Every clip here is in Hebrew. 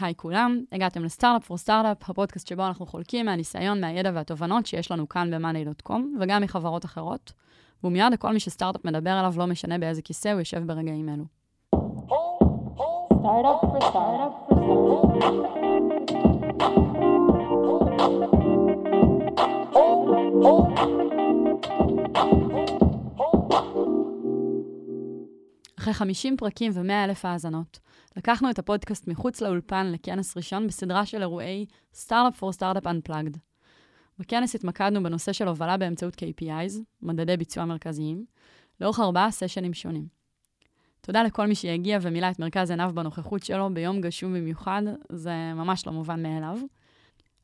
היי כולם, הגעתם לסטארט-אפ פור סטארט-אפ, הפודקאסט שבו אנחנו חולקים מהניסיון, מהידע והתובנות שיש לנו כאן ב-money.com, וגם מחברות אחרות. והוא מיד לכל מי שסטארט-אפ מדבר עליו, לא משנה באיזה כיסא הוא יושב ברגעים אלו. אחרי 50 פרקים ו-100 אלף האזנות, לקחנו את הפודקאסט מחוץ לאולפן לכנס ראשון בסדרה של אירועי Startup for Startup Unplugged. בכנס התמקדנו בנושא של הובלה באמצעות KPIs, מדדי ביצוע מרכזיים, לאורך ארבעה סשנים שונים. תודה לכל מי שהגיע ומילא את מרכז עיניו בנוכחות שלו ביום גשום במיוחד, זה ממש לא מובן מאליו.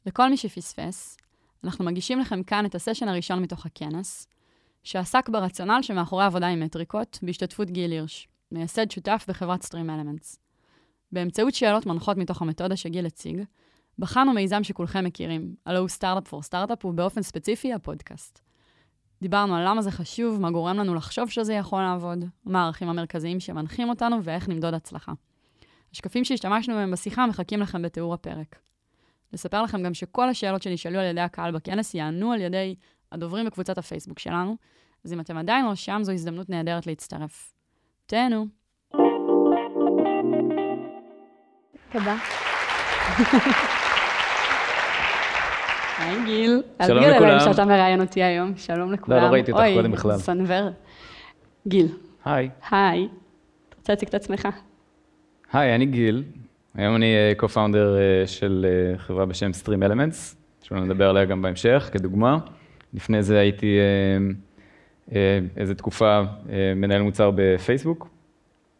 לכל מי שפספס, אנחנו מגישים לכם כאן את הסשן הראשון מתוך הכנס, שעסק ברציונל שמאחורי עבודה עם מטריקות, בהשתתפות גיל הירש, מייסד שותף בחברת Stream Elements. באמצעות שאלות מנחות מתוך המתודה שגיל הציג, בחנו מיזם שכולכם מכירים, הלו הוא סטארט-אפ פור סטארט-אפ, ובאופן ספציפי הפודקאסט. דיברנו על למה זה חשוב, מה גורם לנו לחשוב שזה יכול לעבוד, מה הערכים המרכזיים שמנחים אותנו ואיך נמדוד הצלחה. השקפים שהשתמשנו בהם בשיחה מחכים לכם בתיאור הפרק. נספר לכם גם שכל השאלות שנשאלו על ידי הקהל בכנס יענו על ידי הדוברים בקבוצת הפייסבוק שלנו, אז אם אתם עדיין לא שם, זו הזדמנות נהדרת להצטרף. תהנו. תודה. היי גיל. שלום אז גיל לכולם. אלוהים שאתה מראיין אותי היום, שלום לכולם. לא ראיתי אותך קודם בכלל. אוי, סנוור. גיל, היי. היי. אתה רוצה להציג את עצמך? היי, אני גיל. היום אני אה, co-founder אה, של אה, חברה בשם Stream Elements, שלא נדבר עליה גם בהמשך, כדוגמה. לפני זה הייתי אה, איזה תקופה אה, מנהל מוצר בפייסבוק.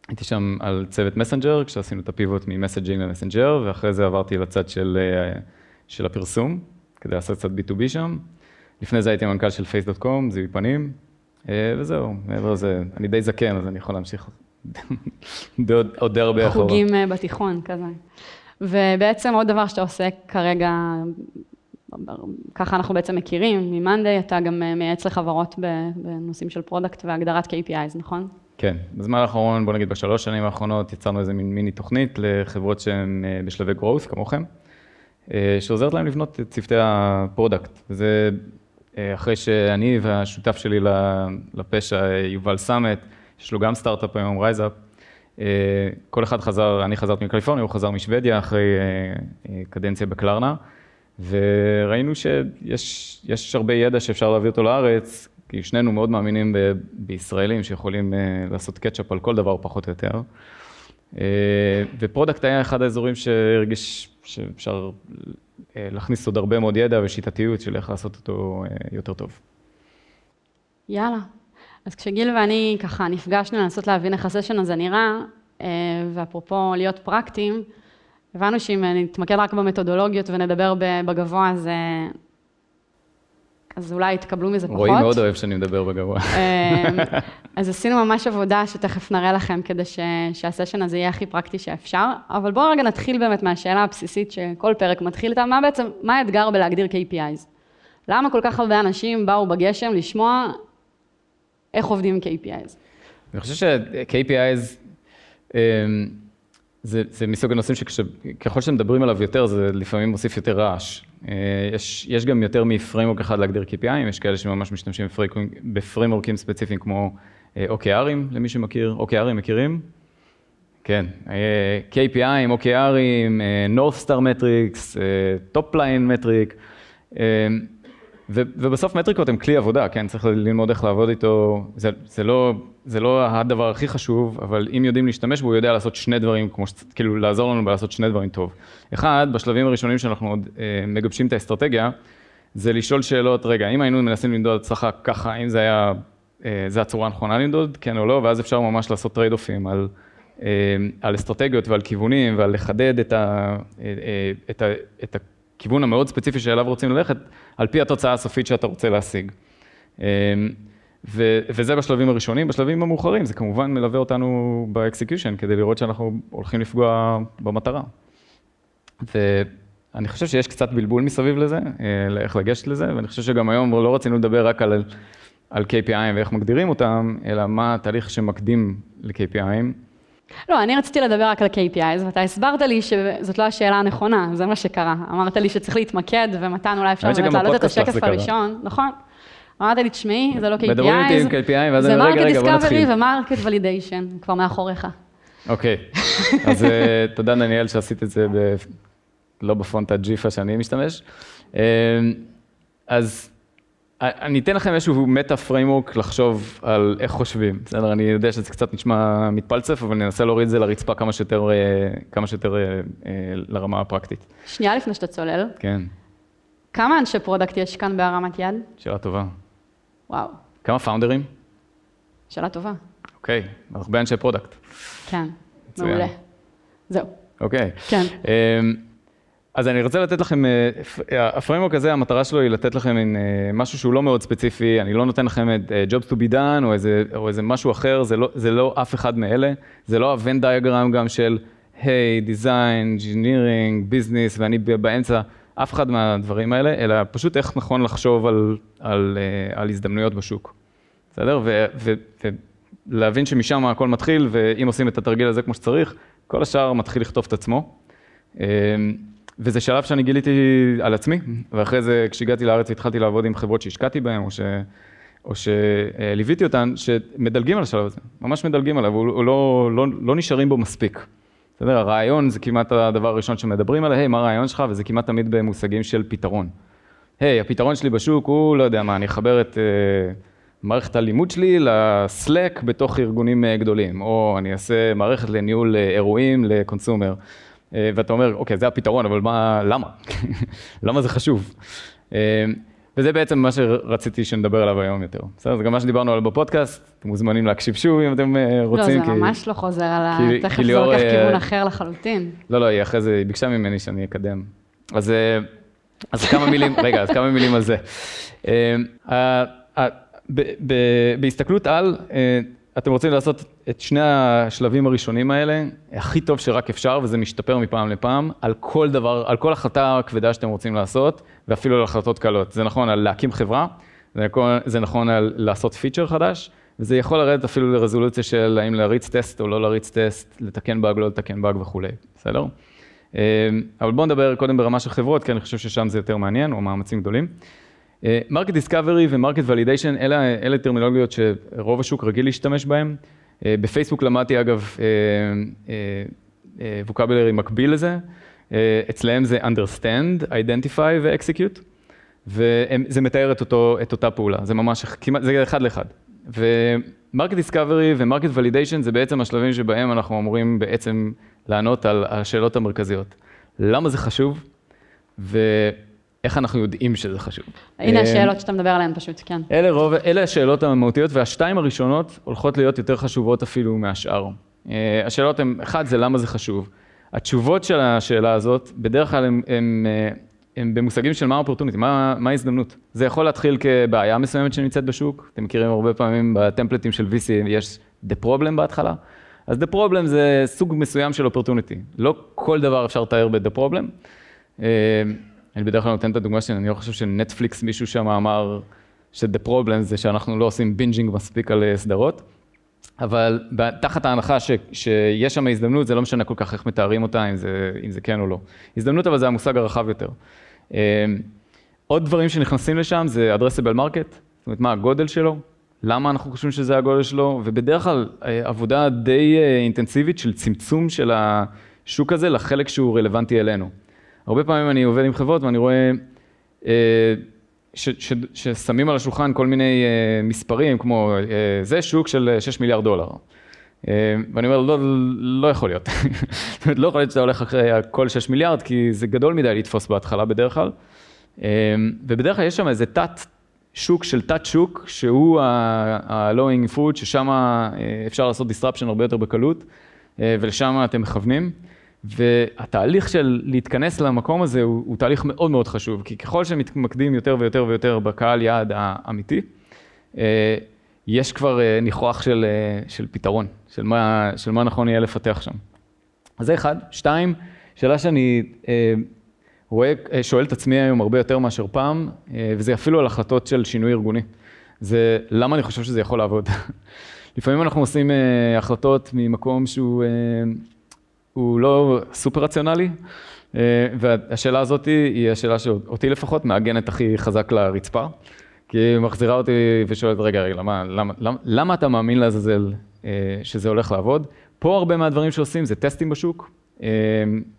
הייתי שם על צוות מסנג'ר, כשעשינו את ה pivot מ messaging למסנג'ר, ואחרי זה עברתי לצד של, אה, של הפרסום, כדי לעשות קצת B2B שם. לפני זה הייתי מנכ"ל של face.com, זיהוי פנים, וזהו, מעבר לזה, אני די זקן, אז אני יכול להמשיך עוד, די הרבה אחורה. חוגים בתיכון, כזה. ובעצם עוד דבר שאתה עושה כרגע, ככה אנחנו בעצם מכירים, מ-monday, אתה גם אה, מייעץ לחברות בנושאים של product והגדרת KPIs, נכון? כן, בזמן האחרון, בוא נגיד בשלוש שנים האחרונות, יצרנו איזה מין מיני תוכנית לחברות שהן אה, בשלבי growth, כמוכם, אה, שעוזרת להם לבנות את צוותי ה product. אה, אחרי שאני והשותף שלי לפשע, יובל סמט, יש לו גם סטארט-אפ היום, RiseUp, כל אחד חזר, אני חזרתי מקליפורניה, הוא חזר משוודיה אחרי קדנציה ב Klarna, וראינו שיש יש הרבה ידע שאפשר להביא אותו לארץ, כי שנינו מאוד מאמינים ב- בישראלים שיכולים אה, לעשות catch up על כל דבר פחות או יותר. אה, ו product היה אחד האזורים שהרגיש שאפשר אה, להכניס עוד הרבה מאוד ידע ושיטתיות של איך לעשות אותו אה, יותר טוב. יאללה. אז כשגיל ואני ככה נפגשנו לנסות להבין איך הסשן הזה נראה, אה, ואפרופו להיות פרקטיים, הבנו שאם נתמקד רק במתודולוגיות ונדבר בגבוה, אז, אה, אז אולי תקבלו מזה פחות. רועי מאוד אוהב שאני מדבר בגבוה. אמ, אז עשינו ממש עבודה שתכף נראה לכם כדי ש, שהסשן הזה יהיה הכי פרקטי שאפשר, אבל בואו רגע נתחיל באמת מהשאלה הבסיסית שכל פרק מתחיל איתה, מה בעצם, מה האתגר בלהגדיר KPIs? למה כל כך הרבה אנשים באו בגשם לשמוע איך עובדים עם KPIs? אני חושב ש-KPIs אמ, זה, זה מסוג הנושאים שככל שמדברים עליו יותר, זה לפעמים מוסיף יותר רעש. אה, יש, יש גם יותר מ framework אחד להגדיר KPI ים, יש כאלה שממש משתמשים ב framework- ב framework ים ספציפיים כמו אה, OKR ים, למי שמכיר, OKR ים מכירים? כן, אה, KPI ים, OKR ים, North Star Metrics, Top Line Metric, ו- ובסוף מטריקות הן כלי עבודה, כן? צריך ללמוד איך לעבוד איתו, זה, זה, לא, זה לא הדבר הכי חשוב, אבל אם יודעים להשתמש בו, הוא יודע לעשות שני דברים, כמו ש... כאילו לעזור לנו בלעשות שני דברים טוב. אחד, בשלבים הראשונים שאנחנו עוד אה, מגבשים את האסטרטגיה, זה לשאול שאלות, רגע, אם היינו מנסים למדוד הצלחה ככה, האם זה היה, אה, זה הצורה הנכונה למדוד, כן או לא, ואז אפשר ממש לעשות trade-off ים על, אה, על אסטרטגיות ועל כיוונים ועל לחדד את, ה, אה, אה, את, ה, את הכיוון המאוד ספציפי שאליו רוצים ללכת, על פי התוצאה הסופית שאתה רוצה להשיג. אה, ו, וזה בשלבים הראשונים, בשלבים המאוחרים, זה כמובן מלווה אותנו ב execution, כדי לראות שאנחנו הולכים לפגוע במטרה. ואני חושב שיש קצת בלבול מסביב לזה, אה, איך לגשת לזה, ואני חושב שגם היום לא רצינו לדבר רק על, על KPI ים ואיך מגדירים אותם, אלא מה התהליך שמקדים ל-KPI ים. לא, אני רציתי לדבר רק על KPIs, ואתה הסברת לי שזאת לא השאלה הנכונה, זה מה שקרה. אמרת לי שצריך להתמקד, ומתן אולי אפשר באמת להעלות את השקף זה. הראשון, נכון? אמרת לי, תשמעי, זה לא KPIs, מדברים איתי עם KPI, ואז זה אני, רגע, market רגע, בוא discovery נתחיל. ו market validation, כבר מאחוריך. אוקיי, אז אה, תודה דניאל שעשית את זה. לא בפונט הג'יפה שאני משתמש. אה, אז אני אתן לכם איזשהו meta framework לחשוב על איך חושבים, בסדר? אני יודע שזה קצת נשמע מתפלצף, אבל אני אנסה להוריד את זה לרצפה כמה שיותר, אה, כמה שיותר אה, אה, לרמה הפרקטית. שנייה לפני שאתה צולל, כן, כמה אנשי product יש כאן בהרמת יד? שאלה טובה. וואו, כמה founder ים? שאלה טובה. אוקיי, הרבה אנשי product. כן. מעולה. זהו, אוקיי. כן. אמ, אז אני רוצה לתת לכם, אה, ה framework הזה, המטרה שלו היא לתת לכם מין, אה, משהו שהוא לא מאוד ספציפי, אני לא נותן לכם את אה, Jobs to be done או איזה, או איזה משהו אחר, זה לא, זה לא אף אחד מאלה, זה לא ה-Venn diagram גם של, היי, design, engineering, business, ואני באמצע, אף אחד מהדברים האלה, אלא פשוט איך נכון לחשוב על, על, על הזדמנויות בשוק. בסדר? ו- ו- ולהבין שמשם הכל מתחיל, ואם עושים את התרגיל הזה כמו שצריך, כל השאר מתחיל לכתוב את עצמו. וזה שלב שאני גיליתי על עצמי, ואחרי זה כשהגעתי לארץ והתחלתי לעבוד עם חברות שהשקעתי בהן, או, ש... או שליוויתי אותן, שמדלגים על השלב הזה, ממש מדלגים עליו, הוא, לא, לא, לא נשארים בו מספיק. בסדר? הרעיון זה כמעט הדבר הראשון שמדברים עליו, היי, מה הרעיון שלך? וזה כמעט תמיד במושגים של פתרון. היי, הפתרון שלי בשוק הוא, לא יודע מה, אני אחבר את אה, מערכת הלימוד שלי לסלק בתוך ארגונים אה, גדולים, או אני אעשה מערכת לניהול אה, אירועים לקונסומר. אה, ואתה אומר, אוקיי, זה הפתרון, אבל מה, למה? למה זה חשוב? אה, וזה בעצם מה שרציתי שנדבר עליו היום יותר. בסדר? זה גם מה שדיברנו עליו בפודקאסט, אתם מוזמנים להקשיב שוב אם אתם אה, לא, רוצים. זה כי- ממש לא חוזר על ה... כי- תכף זה לוקח אה, כיוון אחר לחלוטין. לא, לא, היא אחרי זה, היא ביקשה ממני שאני אקדם. אז, אה, אז כמה מילים, רגע, אז כמה מילים על זה. אה, בהסתכלות על, אה, אתם רוצים לעשות את שני השלבים הראשונים האלה, הכי טוב שרק אפשר, וזה משתפר מפעם לפעם, על כל דבר, על כל החלטה כבדה שאתם רוצים לעשות, ואפילו על החלטות קלות. זה נכון על להקים חברה, זה נכון, זה נכון על לעשות פיצ'ר חדש, וזה יכול לרדת אפילו לרזולוציה של האם להריץ טסט או לא להריץ טסט, לתקן באג, לא לתקן באג וכולי, בסדר? אה, אבל בואו נדבר קודם ברמה של חברות, כי אני חושב ששם זה יותר מעניין, או מאמצים גדולים. market discovery ו market validation, אלה, טרמינולוגיות שרוב השוק רגיל להשתמש בהן. אה, בפייסבוק למדתי אגב vocabulary מקביל לזה, אה, אצלהם זה understand, identify ו-execute, וזה מתאר את, אותו, את אותה פעולה, זה ממש כמעט, זה אחד לאחד. ו market discovery ו market validation זה בעצם השלבים שבהם אנחנו אמורים בעצם לענות על השאלות המרכזיות. למה זה חשוב? ואיך אנחנו יודעים שזה חשוב. הנה אה, השאלות שאתה מדבר עליהן פשוט, כן. אלה, רוב, אלה השאלות המהותיות, והשתיים הראשונות הולכות להיות יותר חשובות אפילו מהשאר. אה, השאלות הן, אחד זה למה זה חשוב. התשובות של השאלה הזאת, בדרך כלל הן, אה, הן במושגים של מה ה-opportunity, מה, מה ההזדמנות. זה יכול להתחיל כבעיה מסוימת שנמצאת בשוק, אתם מכירים הרבה פעמים בטמפלטים של VC יש the problem בהתחלה, אז the problem זה סוג מסוים של opportunity. לא כל דבר אפשר לתאר ב-the problem. אני בדרך כלל נותן את הדוגמה שלי, אני לא חושב שנטפליקס, מישהו שם אמר ש-the problem זה שאנחנו לא עושים bingeing מספיק על אה, סדרות, אבל תחת ההנחה ש, שיש שם הזדמנות, זה לא משנה כל כך איך מתארים אותה, אם זה, אם זה כן או לא. הזדמנות, אבל זה המושג הרחב יותר. אה, עוד דברים שנכנסים לשם זה addressable market, זאת אומרת, מה הגודל שלו, למה אנחנו חושבים שזה הגודל שלו, ובדרך כלל אה, עבודה די אה, אינטנסיבית של צמצום של השוק הזה לחלק שהוא רלוונטי אלינו. הרבה פעמים אני עובד עם חברות ואני רואה אה, ששמים על השולחן כל מיני אה, מספרים, כמו אה, זה שוק של אה, 6 מיליארד דולר. ואני אומר, לא, לא יכול להיות. זאת אומרת, לא יכול להיות שאתה הולך אחרי כל 6 מיליארד, כי זה גדול מדי לתפוס בהתחלה בדרך כלל. ובדרך כלל יש שם איזה תת שוק של תת שוק, שהוא ה-lowing fruit, ששם אפשר לעשות disruption הרבה יותר בקלות, ולשם אתם מכוונים. והתהליך של להתכנס למקום הזה הוא, הוא תהליך מאוד מאוד חשוב, כי ככל שמתמקדים יותר ויותר ויותר בקהל יעד האמיתי, אה, יש כבר אה, ניחוח של, אה, של פתרון, של מה, של מה נכון יהיה לפתח שם. אז זה אחד. שתיים, שאלה שאני אה, רואה, אה, שואל את עצמי היום הרבה יותר מאשר פעם, וזה אפילו על החלטות של שינוי ארגוני. זה למה אני חושב שזה יכול לעבוד. לפעמים אנחנו עושים החלטות ממקום שהוא הוא לא סופר רציונלי, אה, והשאלה הזאת היא השאלה שאותי לפחות מעגנת הכי חזק לרצפה, כי היא מחזירה אותי ושואלת, רגע, רגע, למה, למה, למה, למה אתה מאמין לעזאזל אה, שזה הולך לעבוד? פה הרבה מהדברים שעושים זה טסטים בשוק, אה,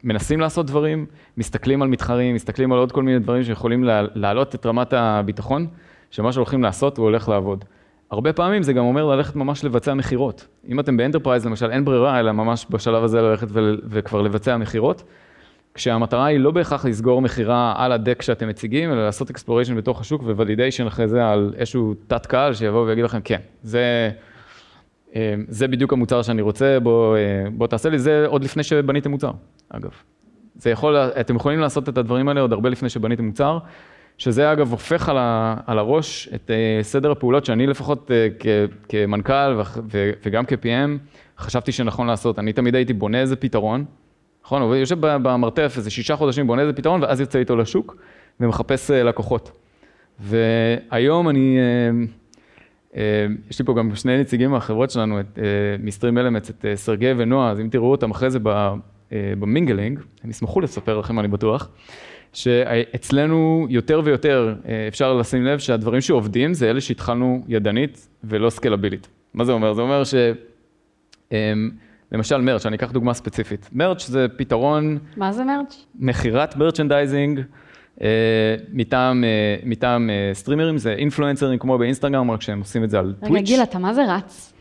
מנסים לעשות דברים, מסתכלים על מתחרים, מסתכלים על עוד כל מיני דברים שיכולים להעלות את רמת הביטחון, שמה שהולכים לעשות הוא הולך לעבוד. הרבה פעמים זה גם אומר ללכת ממש לבצע מכירות. אם אתם ב enterprise למשל, אין ברירה, אלא ממש בשלב הזה ללכת וכבר לבצע מכירות, כשהמטרה היא לא בהכרח לסגור מכירה על ה deck שאתם מציגים, אלא לעשות exploration בתוך השוק ו validation אחרי זה על איזשהו תת קהל שיבוא ויגיד לכם, כן, זה, אה, זה בדיוק המוצר שאני רוצה, בוא, אה, בוא תעשה לי, זה עוד לפני שבניתם מוצר, אגב. זה יכול, אתם יכולים לעשות את הדברים האלה עוד הרבה לפני שבניתם מוצר. שזה אגב הופך על, ה, על הראש את uh, סדר הפעולות שאני לפחות uh, כ, כמנכ"ל ו, ו, וגם כ-PM חשבתי שנכון לעשות. אני תמיד הייתי בונה איזה פתרון, נכון? הוא יושב במרתף איזה שישה חודשים, בונה איזה פתרון ואז יוצא איתו לשוק ומחפש uh, לקוחות. והיום אני, uh, uh, יש לי פה גם שני נציגים מהחברות שלנו, את, uh, מסטרים אלמנטס, את uh, סרגי ונועה, אז אם תראו אותם אחרי זה במינגלינג, הם ישמחו לספר לכם, אני בטוח. שאצלנו יותר ויותר אה, אפשר לשים לב שהדברים שעובדים זה אלה שהתחלנו ידנית ולא סקלבילית. מה זה אומר? זה אומר ש... אמ, למשל מרץ', אני אקח דוגמה ספציפית. מרץ' זה פתרון... מה זה מרץ'? מכירת merchandising אה, מטעם, אה, מטעם streamer ים, זה influencer ים כמו באינסטגרם, רק שהם עושים את זה על Twitch. רגע, גיל, אתה מה זה רץ?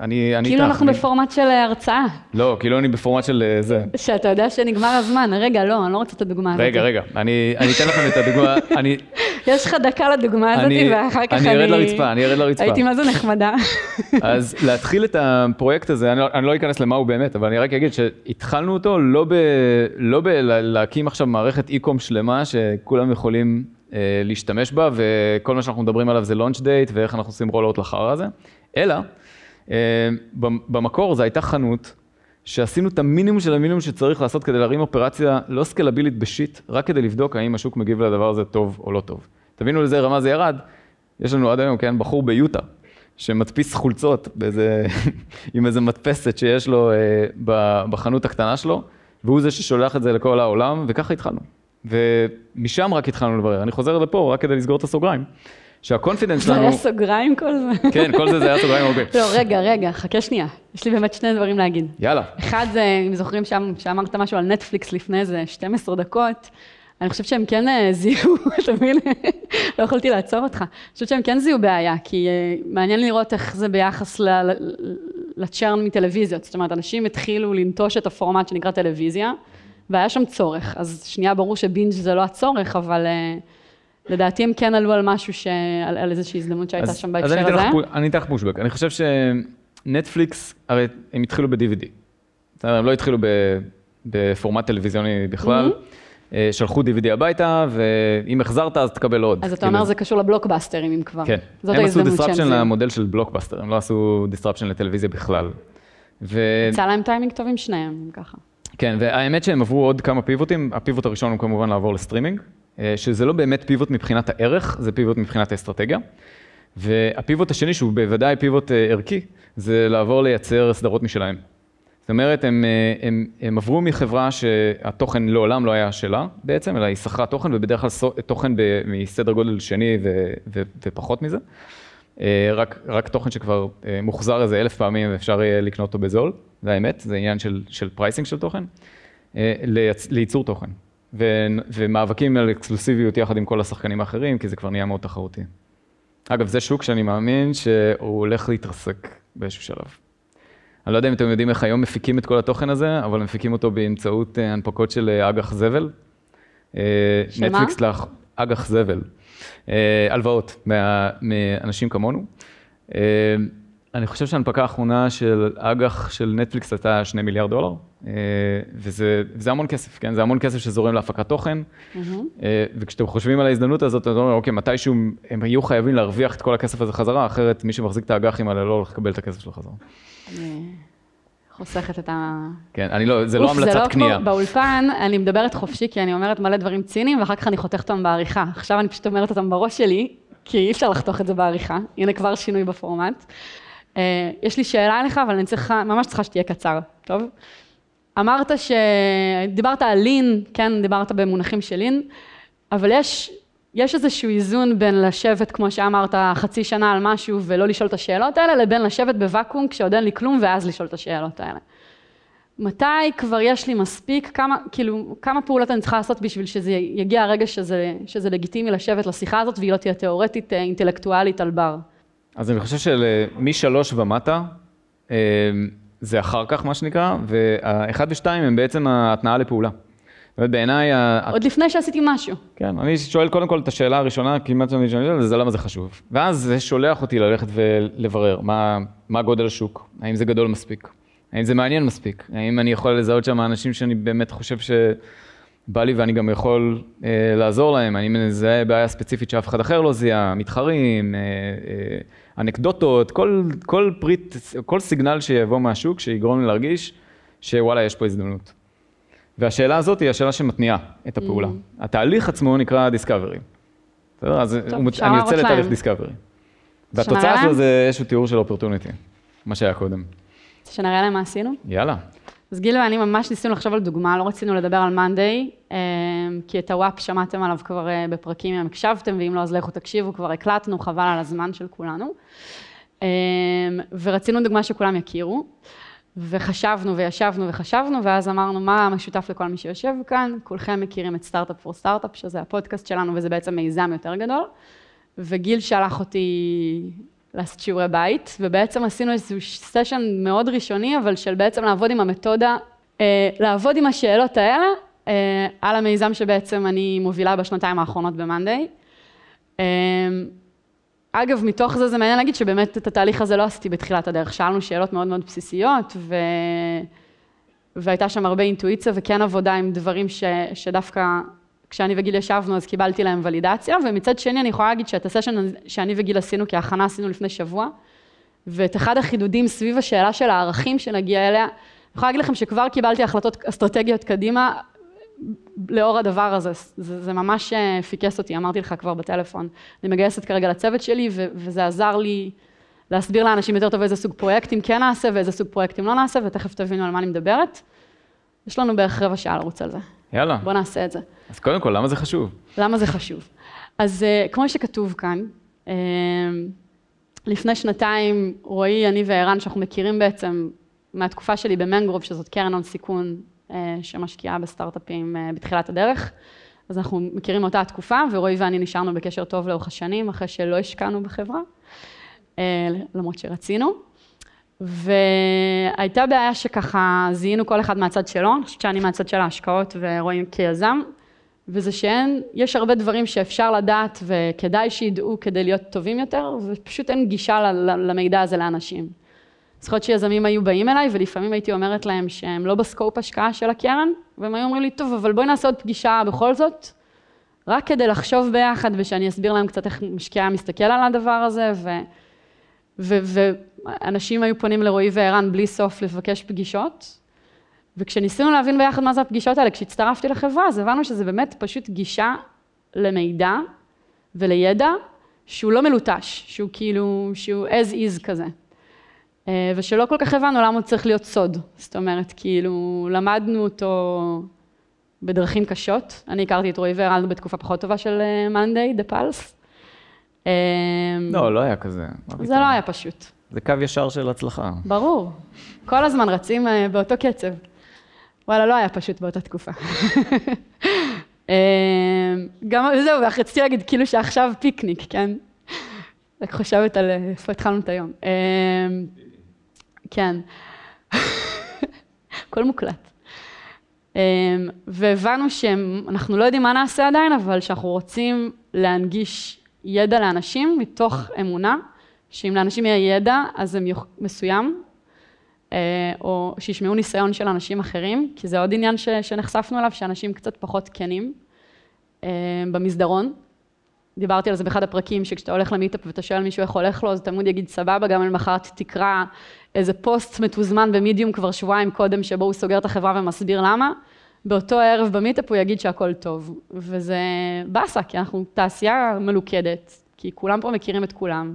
אני, אני כאילו אנחנו אני... בפורמט של אה, הרצאה. לא, כאילו אני בפורמט של אה, זה. שאתה יודע שנגמר הזמן. רגע, לא, אני לא רוצה את הדוגמה הזאת. רגע, רגע, אני, אני אתן לכם את הדוגמה. אני... יש לך דקה לדוגמה הזאת, אני, ואחר כך אני... אני ארד לרצפה, אני ארד לרצפה. הייתי מה זה נחמדה. אז להתחיל את הפרויקט הזה, אני, לא, אני לא אכנס למה הוא באמת, אבל אני רק אגיד שהתחלנו אותו לא, ב, לא בלהקים עכשיו מערכת אי-קום שלמה, שכולם יכולים אה, להשתמש בה, וכל מה שאנחנו מדברים עליו זה launch date, ואיך אנחנו עושים רולאוט לחרא הזה, אלא... אה, במקור זו הייתה חנות שעשינו את המינימום של המינימום שצריך לעשות כדי להרים אופרציה לא סקלבילית בשיט, רק כדי לבדוק האם השוק מגיב לדבר הזה טוב או לא טוב. תבינו לזה רמה זה ירד, יש לנו עד היום, כן, בחור ביוטה, שמדפיס חולצות באיזה, עם איזה מדפסת שיש לו אה, בחנות הקטנה שלו, והוא זה ששולח את זה לכל העולם, וככה התחלנו. ומשם רק התחלנו לברר. אני חוזר לפה רק כדי לסגור את הסוגריים. שה confidence שלנו... זה היה סוגריים כל זה? כן, כל זה זה היה סוגריים הרבה. לא, רגע, רגע, חכה שנייה. יש לי באמת שני דברים להגיד. יאללה. אחד זה, אם זוכרים שאמרת משהו על נטפליקס לפני איזה 12 דקות, אני חושבת שהם כן אה, זיהו, אתה מבין? לא יכולתי לעצור אותך. אני חושבת שהם כן זיהו בעיה, כי אה, מעניין לראות איך זה ביחס לצ'רן מטלוויזיות. זאת אומרת, אנשים התחילו לנטוש את הפורמט שנקרא טלוויזיה, והיה שם צורך. אז שנייה, ברור שבינג' זה לא הצורך, אבל... אה, לדעתי הם כן עלו על משהו, ש... על, על איזושהי הזדמנות שהייתה אז, שם בהקשר הזה. אז אני אתן לך פושבק. אני חושב שנטפליקס, הרי הם התחילו ב-DVD. הם לא התחילו ב... בפורמט טלוויזיוני בכלל. Mm-hmm. שלחו DVD הביתה, ואם החזרת אז תקבל עוד. אז אתה אומר זה קשור לבלוקבאסטרים אם כבר. כן. זאת הם עשו disruption למודל של בלוקבאסטר, הם לא עשו disruption לטלוויזיה בכלל. ו... יצא להם טיימינג טובים שניהם, ככה. כן, והאמת שהם עברו עוד כמה pivot־ים, ה pivot הראשון הוא כמובן לעבור לסטרימינג, אה, שזה לא באמת pivot מבחינת הערך, זה pivot מבחינת האסטרטגיה. וה pivot השני, שהוא בוודאי pivot אה, ערכי, זה לעבור לייצר סדרות משלהם. זאת אומרת, הם, אה, הם, הם עברו מחברה שהתוכן לעולם לא היה שלה בעצם, אלא היא שכרה תוכן, ובדרך כלל תוכן מסדר גודל שני ו, ו, ופחות מזה. רק, רק תוכן שכבר מוחזר איזה אלף פעמים ואפשר יהיה לקנות אותו בזול, זה האמת, זה עניין של, של pricing של תוכן, לייצור תוכן. ו- ומאבקים על אקסקלוסיביות יחד עם כל השחקנים האחרים, כי זה כבר נהיה מאוד תחרותי. אגב, זה שוק שאני מאמין שהוא הולך להתרסק באיזשהו שלב. אני לא יודע אם אתם יודעים איך היום מפיקים את כל התוכן הזה, אבל מפיקים אותו באמצעות אה, הנפקות של אה, אג"ח זבל. אה, שמה? נטפליקס לך, אג"ח זבל. הלוואות מאנשים כמונו. אני חושב שההנפקה האחרונה של אג"ח של נטפליקס הייתה 2 מיליארד דולר, אה, וזה, וזה המון כסף, כן? זה המון כסף שזורם להפקת תוכן, mm-hmm. וכשאתם חושבים על ההזדמנות הזאת, אתם אומרים, אוקיי, מתישהו הם יהיו חייבים להרוויח את כל הכסף הזה חזרה, אחרת מי שמחזיק את האג"חים האלה לא הולך לקבל את הכסף שלו חזרה. חוסכת את ה... כן, אני לא, זה לא המלצת קנייה. זה לא כמו באולפן, אני מדברת חופשי, כי אני אומרת מלא דברים ציניים, ואחר כך אני חותכת אותם בעריכה. עכשיו אני פשוט אומרת אותם בראש שלי, כי אי אפשר לחתוך את זה בעריכה. הנה כבר שינוי בפורמט. אה, יש לי שאלה אליך, אבל אני צריכה, ממש צריכה שתהיה קצר, טוב? אמרת ש... דיברת על לין, כן, דיברת במונחים של לין, אבל יש, יש איזשהו איזון בין לשבת, כמו שאמרת, חצי שנה על משהו ולא לשאול את השאלות האלה, לבין לשבת בוואקום כשעוד אין לי כלום ואז לשאול את השאלות האלה. מתי כבר יש לי מספיק, כמה, כאילו, כמה פעולות אני צריכה לעשות בשביל שזה יגיע הרגע שזה, שזה לגיטימי לשבת לשיחה הזאת והיא לא תהיה תיאורטית, אה, אינטלקטואלית על בר. אז אני חושב שמשלוש ומטה, אה, זה אחר כך, מה שנקרא, והאחד ושתיים הם בעצם ההתנעה לפעולה. אומרת, בעיניי... עוד לפני שעשיתי משהו. כן, אני שואל קודם כל את השאלה הראשונה, כמעט שאני שואל, זה למה זה חשוב. ואז זה שולח אותי ללכת ולברר מה, מה גודל השוק, האם זה גדול מספיק, האם זה מעניין מספיק, האם אני יכול לזהות שם אנשים שאני באמת חושב שבא לי ואני גם יכול אה, לעזור להם, אני מזהה בעיה ספציפית שאף אחד אחר לא זיהה, מתחרים, אה, אה, אנקדוטות, כל, כל פריט, כל סיגנל שיבוא מהשוק שיגרום לי להרגיש שוואלה, יש פה הזדמנות. והשאלה הזאת היא השאלה שמתניעה את הפעולה. Mm. התהליך עצמו נקרא דיסקאברי. בסדר? אז טוב, הוא, אני יוצא לתהליך discovery. והתוצאה שלו זה איזשהו תיאור של opportunity, מה שהיה קודם. רוצה שנראה להם מה עשינו? יאללה. אז גיל ואני ממש ניסינו לחשוב על דוגמה, לא רצינו לדבר על מאנדיי, אמ, כי את ה WhatIf שמעתם עליו כבר אה, בפרקים, אם הקשבתם, ואם לא, אז לכו תקשיבו, כבר הקלטנו, חבל על הזמן של כולנו. אמ, ורצינו דוגמה שכולם יכירו, וחשבנו וישבנו וחשבנו, ואז אמרנו, מה המשותף לכל מי שיושב כאן? כולכם מכירים את Startup for Startup, שזה הפודקאסט שלנו, וזה בעצם מיזם יותר גדול. וגיל שלח אותי לעשות שיעורי בית, ובעצם עשינו איזשהו סשן מאוד ראשוני, אבל של בעצם לעבוד עם המתודה, אה, לעבוד עם השאלות האלה, אה, על המיזם שבעצם אני מובילה בשנתיים האחרונות ב-Monday. אה, אגב, מתוך זה זה מעניין להגיד שבאמת את התהליך הזה לא עשיתי בתחילת הדרך, שאלנו שאלות מאוד מאוד בסיסיות, ו... והייתה שם הרבה אינטואיציה וכן עבודה עם דברים ש... שדווקא כשאני וגיל ישבנו אז קיבלתי להם ולידציה, ומצד שני אני יכולה להגיד שאת הסשן שאני וגיל עשינו כהכנה עשינו לפני שבוע, ואת אחד החידודים סביב השאלה של הערכים שנגיע אליה, אני יכולה להגיד לכם שכבר קיבלתי החלטות אסטרטגיות קדימה לאור הדבר הזה, זה, זה ממש אה, פיקס אותי, אמרתי לך כבר בטלפון, אני מגייסת כרגע לצוות שלי ו, וזה עזר לי להסביר לאנשים יותר טוב איזה סוג פרויקטים כן נעשה ואיזה סוג פרויקטים לא נעשה ותכף תבינו על מה אני מדברת. יש לנו בערך רבע שעה לרוץ על זה. יאללה. בוא נעשה את זה. אז קודם כל, למה זה חשוב? למה זה חשוב? אז אה, כמו שכתוב כאן, אה, לפני שנתיים רועי, אני וערן, שאנחנו מכירים בעצם מהתקופה שלי במנגרוב, שזאת קרן הון סיכון אה, שמשקיעה בסטארט-אפים בתחילת הדרך, אז אנחנו מכירים מאותה התקופה, ורועי ואני נשארנו בקשר טוב לאורך השנים, אחרי שלא השקענו בחברה, למרות שרצינו. והייתה בעיה שככה זיהינו כל אחד מהצד שלו, אני חושבת שאני מהצד של ההשקעות ורואים כיזם, וזה שאין, יש הרבה דברים שאפשר לדעת וכדאי שידעו כדי להיות טובים יותר, ופשוט אין גישה למידע הזה לאנשים. זוכרת שיזמים היו באים אליי, ולפעמים הייתי אומרת להם שהם לא בסקופ השקעה של הקרן, והם היו אומרים לי, טוב, אבל בואי נעשה עוד פגישה בכל זאת, רק כדי לחשוב ביחד ושאני אסביר להם קצת איך משקיעה מסתכל על הדבר הזה, ו... ואנשים היו פונים לרועי וערן בלי סוף לבקש פגישות, וכשניסינו להבין ביחד מה זה הפגישות האלה, כשהצטרפתי לחברה, אז הבנו שזה באמת פשוט גישה למידע ולידע שהוא לא מלוטש, שהוא כאילו, שהוא as is כזה. אה, ושלא כל כך הבנו למה הוא צריך להיות סוד. זאת אומרת, כאילו, למדנו אותו בדרכים קשות. אני הכרתי את רועי וערן בתקופה פחות טובה של מאנדיי, דה פלס. לא, לא היה כזה. זה לא היה פשוט. זה קו ישר של הצלחה. ברור. כל הזמן רצים אה, באותו קצב. וואלה, לא היה פשוט באותה תקופה. אמ, גם זהו, רציתי להגיד כאילו שעכשיו פיקניק, כן? רק חושבת על איפה התחלנו את היום. כן. הכל מוקלט. והבנו שאנחנו לא יודעים מה נעשה עדיין, אבל שאנחנו רוצים להנגיש ידע לאנשים מתוך אמונה, שאם לאנשים יהיה ידע, אז הם יוכ... מסוים, אה, או שישמעו ניסיון של אנשים אחרים, כי זה עוד עניין ש, שנחשפנו אליו, שאנשים קצת פחות כנים אה, במסדרון. דיברתי על זה באחד הפרקים, שכשאתה הולך ל meetup ואתה שואל מישהו איך הולך לו, אז תמיד יגיד סבבה, גם למחרת תקרא איזה פוסט מתוזמן במדיום כבר שבועיים קודם, שבו הוא סוגר את החברה ומסביר למה. באותו ערב ב meetup הוא יגיד שהכל טוב. וזה באסה, כי אנחנו תעשייה מלוכדת, כי כולם פה מכירים את כולם.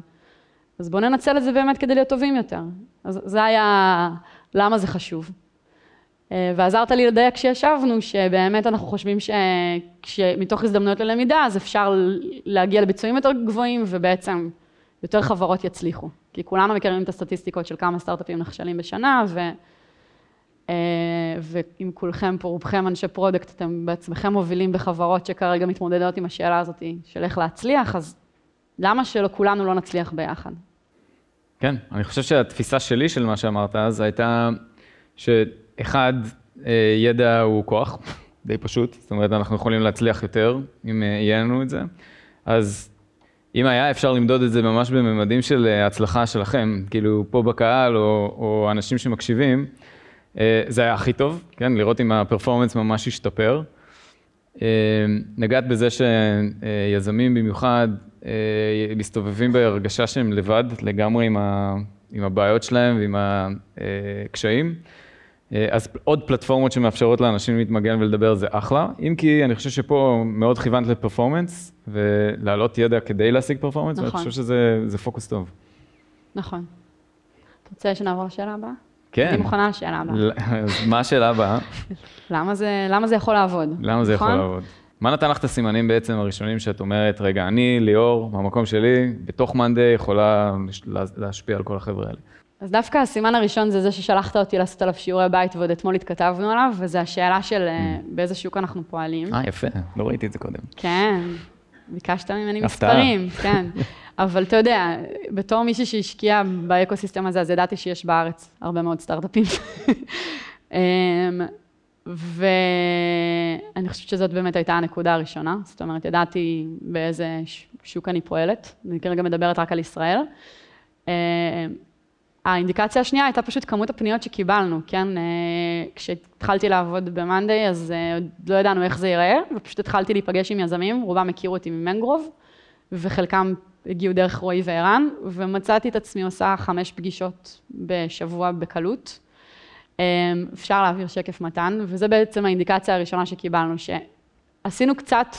אז בואו ננצל את זה באמת כדי להיות טובים יותר. אז זה היה למה זה חשוב. אה, ועזרת לי לדייק כשישבנו, שבאמת אנחנו חושבים שמתוך הזדמנויות ללמידה, אז אפשר להגיע לביצועים יותר גבוהים, ובעצם יותר חברות יצליחו. כי כולנו מכירים את הסטטיסטיקות של כמה סטארט-אפים נכשלים בשנה, ו... אה, ואם כולכם פה, רובכם אנשי product, אתם בעצמכם מובילים בחברות שכרגע מתמודדות עם השאלה הזאת של איך להצליח, אז למה שלא כולנו לא נצליח ביחד? כן, אני חושב שהתפיסה שלי של מה שאמרת אז הייתה שאחד, אה, ידע הוא כוח, די פשוט, זאת אומרת, אנחנו יכולים להצליח יותר אם אה, יהיה לנו את זה. אז אם היה אפשר למדוד את זה ממש בממדים של הצלחה שלכם, כאילו פה בקהל או, או אנשים שמקשיבים, אה, זה היה הכי טוב, כן, לראות אם הפרפורמנס ממש השתפר. אה, נגעת בזה שיזמים במיוחד אה, מסתובבים בהרגשה שהם לבד לגמרי עם, ה, עם הבעיות שלהם ועם הקשיים. אז עוד פלטפורמות שמאפשרות לאנשים להתמגן ולדבר זה אחלה, אם כי אני חושב שפה מאוד כיוונת לפרפורמנס ולהעלות ידע כדי להשיג פרפורמנס, נכון. ואני חושב שזה פוקוס טוב. נכון. אתה רוצה שנעבור לשאלה הבאה? כן. אני מוכנה לשאלה הבאה. אז מה השאלה הבאה? למה זה, למה זה יכול לעבוד? למה זה יכול נכון? לעבוד? מה נתן לך את הסימנים בעצם הראשונים שאת אומרת, רגע, אני, ליאור, במקום שלי, בתוך מאנדי יכולה להשפיע על כל החבר'ה האלה? אז דווקא הסימן הראשון זה זה ששלחת אותי לעשות עליו שיעורי בית, ועוד אתמול התכתבנו עליו, וזו השאלה של אה, mm. באיזה שוק אנחנו פועלים. אה, יפה, לא ראיתי את זה קודם. כן, ביקשת ממני מספרים, כן. אבל אתה יודע, בתור מישהי שהשקיעה באקוסיסטם הזה, אז ידעתי שיש בארץ הרבה מאוד סטארט-אפים. ואני חושבת שזאת באמת הייתה הנקודה הראשונה, זאת אומרת, ידעתי באיזה שוק אני פועלת, אני כרגע מדברת רק על ישראל. אמ, האינדיקציה השנייה הייתה פשוט כמות הפניות שקיבלנו, כן? אה, כשהתחלתי לעבוד ב-Monday, אז אה, עוד לא ידענו איך זה ייראה, ופשוט התחלתי להיפגש עם יזמים, רובם הכירו אותי ממנגרוב, וחלקם הגיעו דרך רועי וערן, ומצאתי את עצמי עושה חמש פגישות בשבוע בקלות. אמ, אפשר להעביר שקף מתן, וזה בעצם האינדיקציה הראשונה שקיבלנו, שעשינו קצת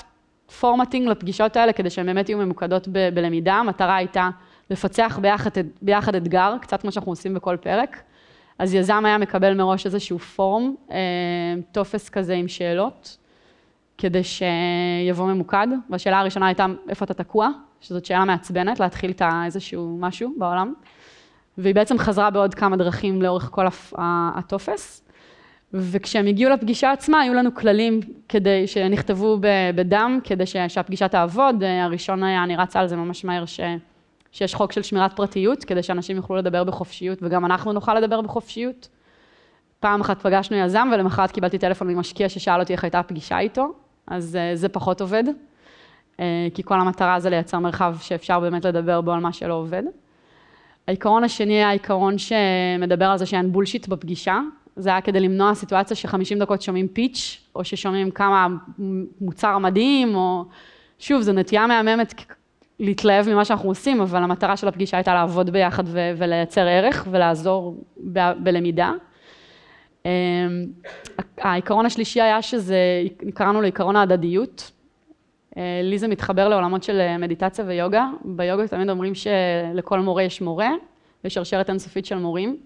פורמטינג לפגישות האלה כדי שהן באמת יהיו ממוקדות ב- בלמידה, המטרה הייתה לפצח ביחד, ביחד אתגר, קצת כמו שאנחנו עושים בכל פרק. אז יזם היה מקבל מראש איזשהו פורם, אמ, טופס כזה עם שאלות, כדי שיבוא ממוקד, והשאלה הראשונה הייתה איפה אתה תקוע, שזאת שאלה מעצבנת, להתחיל את איזשהו משהו בעולם. והיא בעצם חזרה בעוד כמה דרכים לאורך כל הטופס. וכשהם הגיעו לפגישה עצמה, היו לנו כללים כדי שנכתבו בדם, כדי שהפגישה תעבוד. הראשון היה, אני רצה על זה ממש מהר, ש, שיש חוק של שמירת פרטיות, כדי שאנשים יוכלו לדבר בחופשיות, וגם אנחנו נוכל לדבר בחופשיות. פעם אחת פגשנו יזם, ולמחרת קיבלתי טלפון ממשקיע ששאל אותי איך הייתה הפגישה איתו, אז אה, זה פחות עובד. אה, כי כל המטרה זה לייצר מרחב שאפשר באמת לדבר בו על מה שלא עובד. העיקרון השני היה העיקרון שמדבר על זה שאין בולשיט בפגישה. זה היה כדי למנוע סיטואציה ש-50 דקות שומעים פיץ', או ששומעים כמה מוצר מדהים, או... שוב, זו נטייה מהממת להתלהב ממה שאנחנו עושים, אבל המטרה של הפגישה הייתה לעבוד ביחד ו- ולייצר ערך ולעזור ב- בלמידה. אמ, העיקרון השלישי היה שזה, קראנו לו עיקרון ההדדיות. אה, לי זה מתחבר לעולמות של אה, מדיטציה ויוגה. ביוגה תמיד אומרים שלכל מורה יש מורה, יש שרשרת אינסופית של מורים.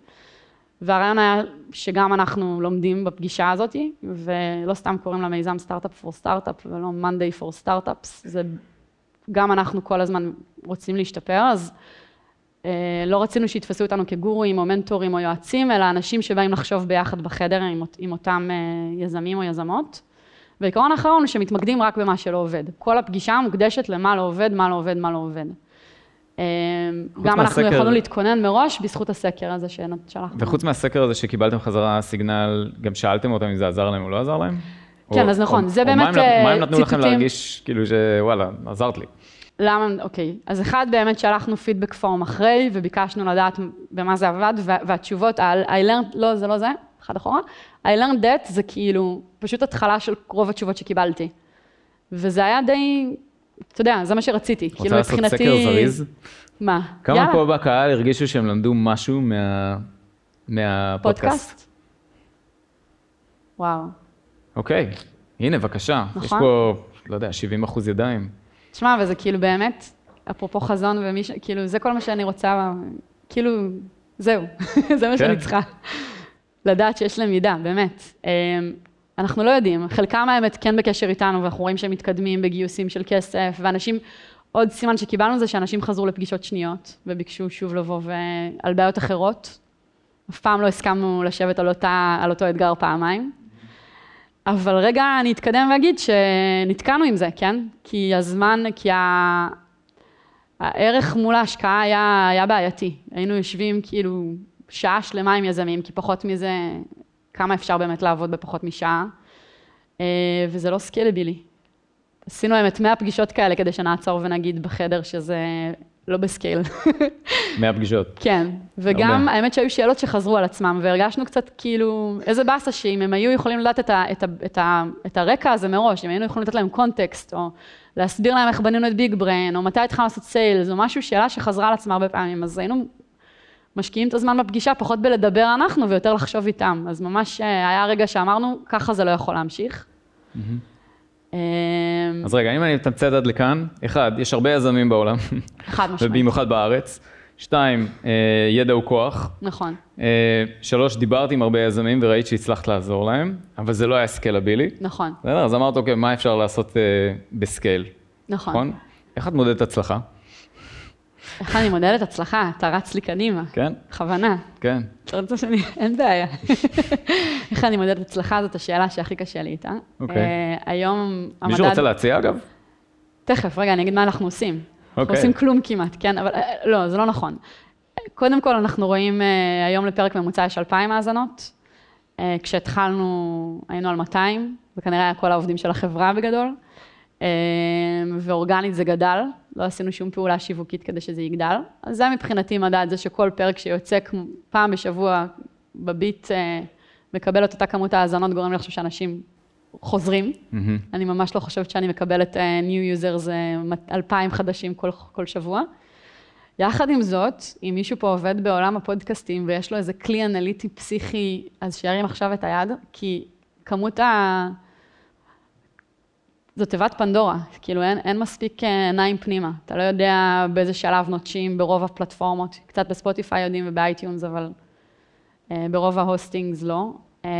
והרעיון היה שגם אנחנו לומדים בפגישה הזאת, ולא סתם קוראים למיזם סטארט-אפ פור סטארט-אפ ולא Monday פור סטארט-אפס, זה גם אנחנו כל הזמן רוצים להשתפר, אז אה, לא רצינו שיתפסו אותנו כגורואים או מנטורים או יועצים, אלא אנשים שבאים לחשוב ביחד בחדר עם, עם אותם יזמים או יזמות. ועיקרון האחרון הוא שמתמקדים רק במה שלא עובד. כל הפגישה מוקדשת למה לא עובד, מה לא עובד, מה לא עובד. אה, גם מהסקר... אנחנו יכולנו להתכונן מראש בזכות הסקר הזה ששלחנו. וחוץ מהסקר הזה שקיבלתם חזרה סיגנל, גם שאלתם אותם אם זה עזר להם או לא עזר להם? כן, או, אז נכון, או, זה או באמת ציטוטים. מה הם נתנו לכם להרגיש, כאילו שוואלה, עזרת לי? למה, אוקיי, אז אחד באמת שלחנו פידבק פורם אחרי, וביקשנו לדעת במה זה עבד, והתשובות על I learned, לא, זה לא זה, אחד אחורה, I learned that זה כאילו פשוט התחלה של רוב התשובות שקיבלתי. וזה היה די, אתה יודע, זה מה שרציתי. רוצה כאילו לעשות מבחינתי... סקר זריז? מה? כמה יאללה. פה בקהל הרגישו שהם למדו משהו מה... מהפודקאסט? פודקאסט? וואו. אוקיי, הנה, בבקשה. נכון. יש פה, לא יודע, 70 אחוז ידיים. תשמע, וזה כאילו באמת, אפרופו חזון ומי ש... כאילו, זה כל מה שאני רוצה, כאילו, זהו, זה מה שאני כן. צריכה. לדעת שיש למידה, באמת. אמ, אנחנו לא יודעים, חלקם האמת כן בקשר איתנו, ואנחנו רואים שהם מתקדמים בגיוסים של כסף, ואנשים, עוד סימן שקיבלנו זה שאנשים חזרו לפגישות שניות, וביקשו שוב לבוא ועל בעיות אחרות. אף פעם לא הסכמנו לשבת על, אותה, על אותו אתגר פעמיים. אבל רגע, אני אתקדם ואגיד שנתקענו עם זה, כן? כי הזמן, כי ה... הערך מול ההשקעה היה, היה בעייתי. היינו יושבים כאילו שעה שלמה עם יזמים, כי פחות מזה, כמה אפשר באמת לעבוד בפחות משעה, אה, וזה לא סקלבילי. עשינו האמת 100 פגישות כאלה כדי שנעצור ונגיד בחדר שזה לא בסקייל. 100 פגישות. כן, וגם הרבה. האמת שהיו שאלות שחזרו על עצמם, והרגשנו קצת כאילו, איזה באסה שאם הם היו יכולים לדעת את, ה, את, ה, את, ה, את הרקע הזה מראש, אם היינו יכולים לתת להם קונטקסט, או להסביר להם איך בנינו את ביג בריין, או מתי התחלנו לעשות סיילס, או משהו, שאלה שחזרה על עצמה הרבה פעמים, אז היינו משקיעים את הזמן בפגישה, פחות בלדבר אנחנו ויותר לחשוב איתם. אז ממש אה, היה רגע שאמרנו, ככה זה לא יכול להמשיך. אמ, אז רגע, אם אני מתמצת עד לכאן, אחד, יש הרבה יזמים בעולם, חד משמעית, ובמיוחד בארץ. שתיים, אה, ידע הוא כוח. נכון, אה, שלוש, דיברתי עם הרבה יזמים וראית שהצלחת לעזור להם, אבל זה לא היה סקלבילי. נכון, בסדר, אז אמרת, אוקיי, מה אפשר לעשות בסקייל, נכון. נכון? איך את מודדת הצלחה? איך אני מודדת הצלחה? אתה רץ לי קדימה, כן, בכוונה. כן. אתה רוצה שאני... אין בעיה. איך אני מודדת הצלחה, זאת השאלה שהכי קשה לי איתה. אוקיי. אה, היום מישהו רוצה להציע אגב? תכף, רגע, אני אגיד מה אנחנו עושים. אנחנו אוקיי. עושים כלום כמעט, כן? אבל אה, לא, זה לא נכון. קודם כל, אנחנו רואים, אה, היום לפרק ממוצע יש 2,000 האזנות. כשהתחלנו, היינו על 200, זה כנראה היה כל העובדים של החברה בגדול. ואורגנית זה גדל, לא עשינו שום פעולה שיווקית כדי שזה יגדל. אז זה מבחינתי מדד, זה שכל פרק שיוצא פעם בשבוע בביט, אה, מקבל את אותה כמות האזנות, גורם לי לחשוב שאנשים חוזרים. מהמם. אני ממש לא חושבת שאני מקבלת uh, new users uh, 2,000 חדשים כל, כל שבוע. יחד עם זאת, אם מישהו פה עובד בעולם הפודקאסטים ויש לו איזה כלי אנליטי פסיכי, אז שירים עכשיו את היד, כי כמות ה... זו תיבת פנדורה, כאילו אין, אין מספיק אה, עיניים פנימה. אתה לא יודע באיזה שלב נוטשים ברוב הפלטפורמות, קצת בספוטיפיי יודעים ובאייטיונס, אבל אה, ברוב ה hostings לא. אה,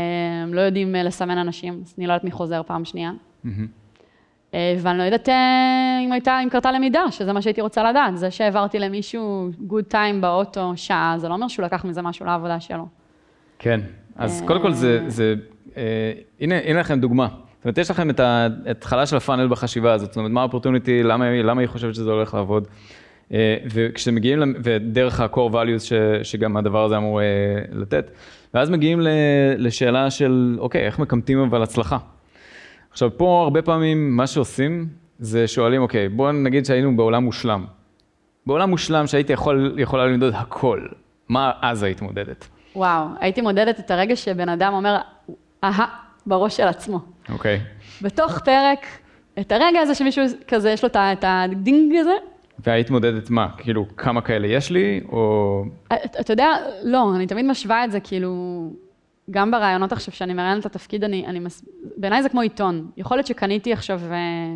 לא יודעים אה, לסמן אנשים, אז אני לא יודעת מי חוזר פעם שנייה. מהמם. אה, ואני לא יודעת אה, אם הייתה, אם קרתה למידה, שזה מה שהייתי רוצה לדעת. זה שהעברתי למישהו good time באוטו שעה, זה לא אומר שהוא לקח מזה משהו לעבודה שלו. כן, אז אה, קודם כל זה, זה אה, הנה, הנה לכם דוגמה. זאת אומרת, יש לכם את ההתחלה של הפאנל בחשיבה הזאת, זאת אומרת, מה האופורטוניטי, למה, למה היא חושבת שזה הולך לעבוד. אה, וכשאתם מגיעים, ודרך ה-core values ש, שגם הדבר הזה אמור אה, לתת, ואז מגיעים לשאלה של, אוקיי, איך מקמטים אבל הצלחה. עכשיו, פה הרבה פעמים מה שעושים, זה שואלים, אוקיי, בואו נגיד שהיינו בעולם מושלם. בעולם מושלם שהייתי יכול, יכולה למדוד הכל, מה אז היית מודדת? וואו, הייתי מודדת את הרגע שבן אדם אומר, אהה, בראש של עצמו. אוקיי. בתוך פרק, את הרגע הזה שמישהו כזה, יש לו את את ה ding הזה, והיית מודדת מה? כאילו, כמה כאלה יש לי, או... אתה אתה יודע, לא, אני תמיד משווה את זה, כאילו, גם בראיונות עכשיו שאני מראיינת את התפקיד, אני, אני מס... בעיניי זה כמו עיתון. יכול להיות שקניתי עכשיו אה,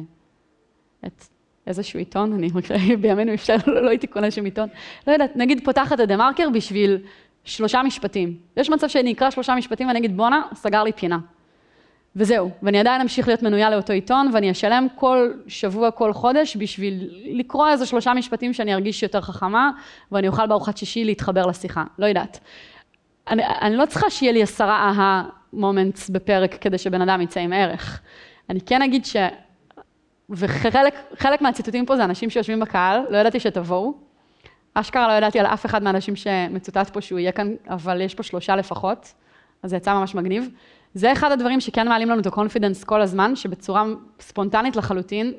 את איזשהו עיתון, אני מקריאה, בימינו אפשר, לא, לא הייתי קונה שום עיתון. לא יודעת, נגיד פותחת את דה-מרקר בשביל שלושה משפטים. יש מצב שאני אקרא שלושה משפטים ואני אגיד, בואנה, סגר לי פינה. וזהו, ואני עדיין אמשיך להיות מנויה לאותו עיתון, ואני אשלם כל שבוע, כל חודש, בשביל לקרוא איזה שלושה משפטים שאני ארגיש יותר חכמה, ואני אוכל בארוחת שישי להתחבר לשיחה, לא יודעת. אני, אני לא צריכה שיהיה לי עשרה aha moments בפרק כדי שבן אדם יצא עם ערך. אני כן אגיד ש... וחלק חלק מהציטוטים פה זה אנשים שיושבים בקהל, לא ידעתי שתבואו. אשכרה לא ידעתי על אף אחד מהאנשים שמצוטט פה שהוא יהיה כאן, אבל יש פה שלושה לפחות, אז זה יצא ממש מגניב. זה אחד הדברים שכן מעלים לנו את ה confidence כל הזמן, שבצורה ספונטנית לחלוטין,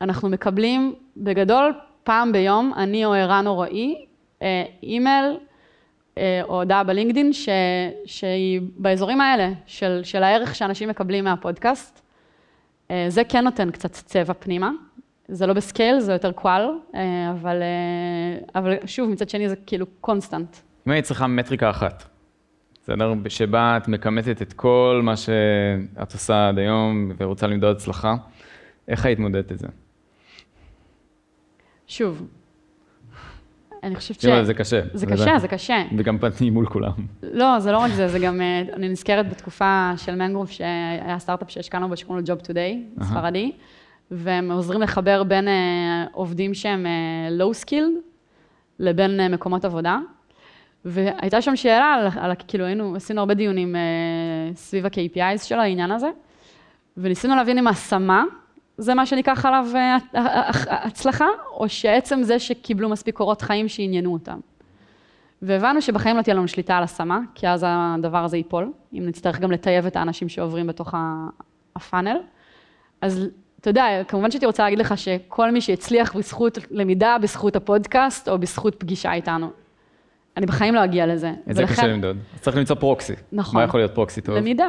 אנחנו מקבלים בגדול פעם ביום, אני או ערן או רועי, אה, אימייל אה, או הודעה בלינקדין, ש, שהיא באזורים האלה, של, של הערך שאנשים מקבלים מהפודקאסט. אה, זה כן נותן קצת צבע פנימה. זה לא ב scale, זה יותר qual, אה, אבל, אבל שוב, מצד שני זה כאילו constant. אם היית צריכה מטריקה אחת, בסדר? שבה את מכמתת את כל מה שאת עושה עד היום ורוצה למדוד הצלחה, איך היית מודדת את זה? שוב, אני חושבת ש... זה קשה. זה קשה. זה קשה. וגם פנים מול כולם. לא, זה לא רק זה, זה גם, אה, אני נזכרת בתקופה של מנגרוב, שהיה סטארט-אפ שהשקענו בו שקוראים לו Job Today. ספרדי, והם עוזרים לחבר בין אה, עובדים שהם אה, low skilled לבין מקומות עבודה. והייתה שם שאלה על, על כאילו היינו, עשינו הרבה דיונים אה, סביב ה-KPIs של העניין הזה, וניסינו להבין אם השמה זה מה שניקח עליו אה, ה- ה- ה- הצלחה, או שעצם זה שקיבלו מספיק קורות חיים שעניינו אותם. והבנו שבחיים לא תהיה לנו שליטה על השמה, כי אז הדבר הזה ייפול, אם נצטרך גם לטייב את האנשים שעוברים בתוך הפאנל. אז אתה יודע, כמובן שהייתי רוצה להגיד לך שכל מי שהצליח בזכות למידה, בזכות הפודקאסט, או בזכות פגישה איתנו, אני בחיים לא אגיע לזה. את זה קשה למדוד. אז צריך למצוא proxy. נכון. מה יכול להיות proxy טוב? למידה,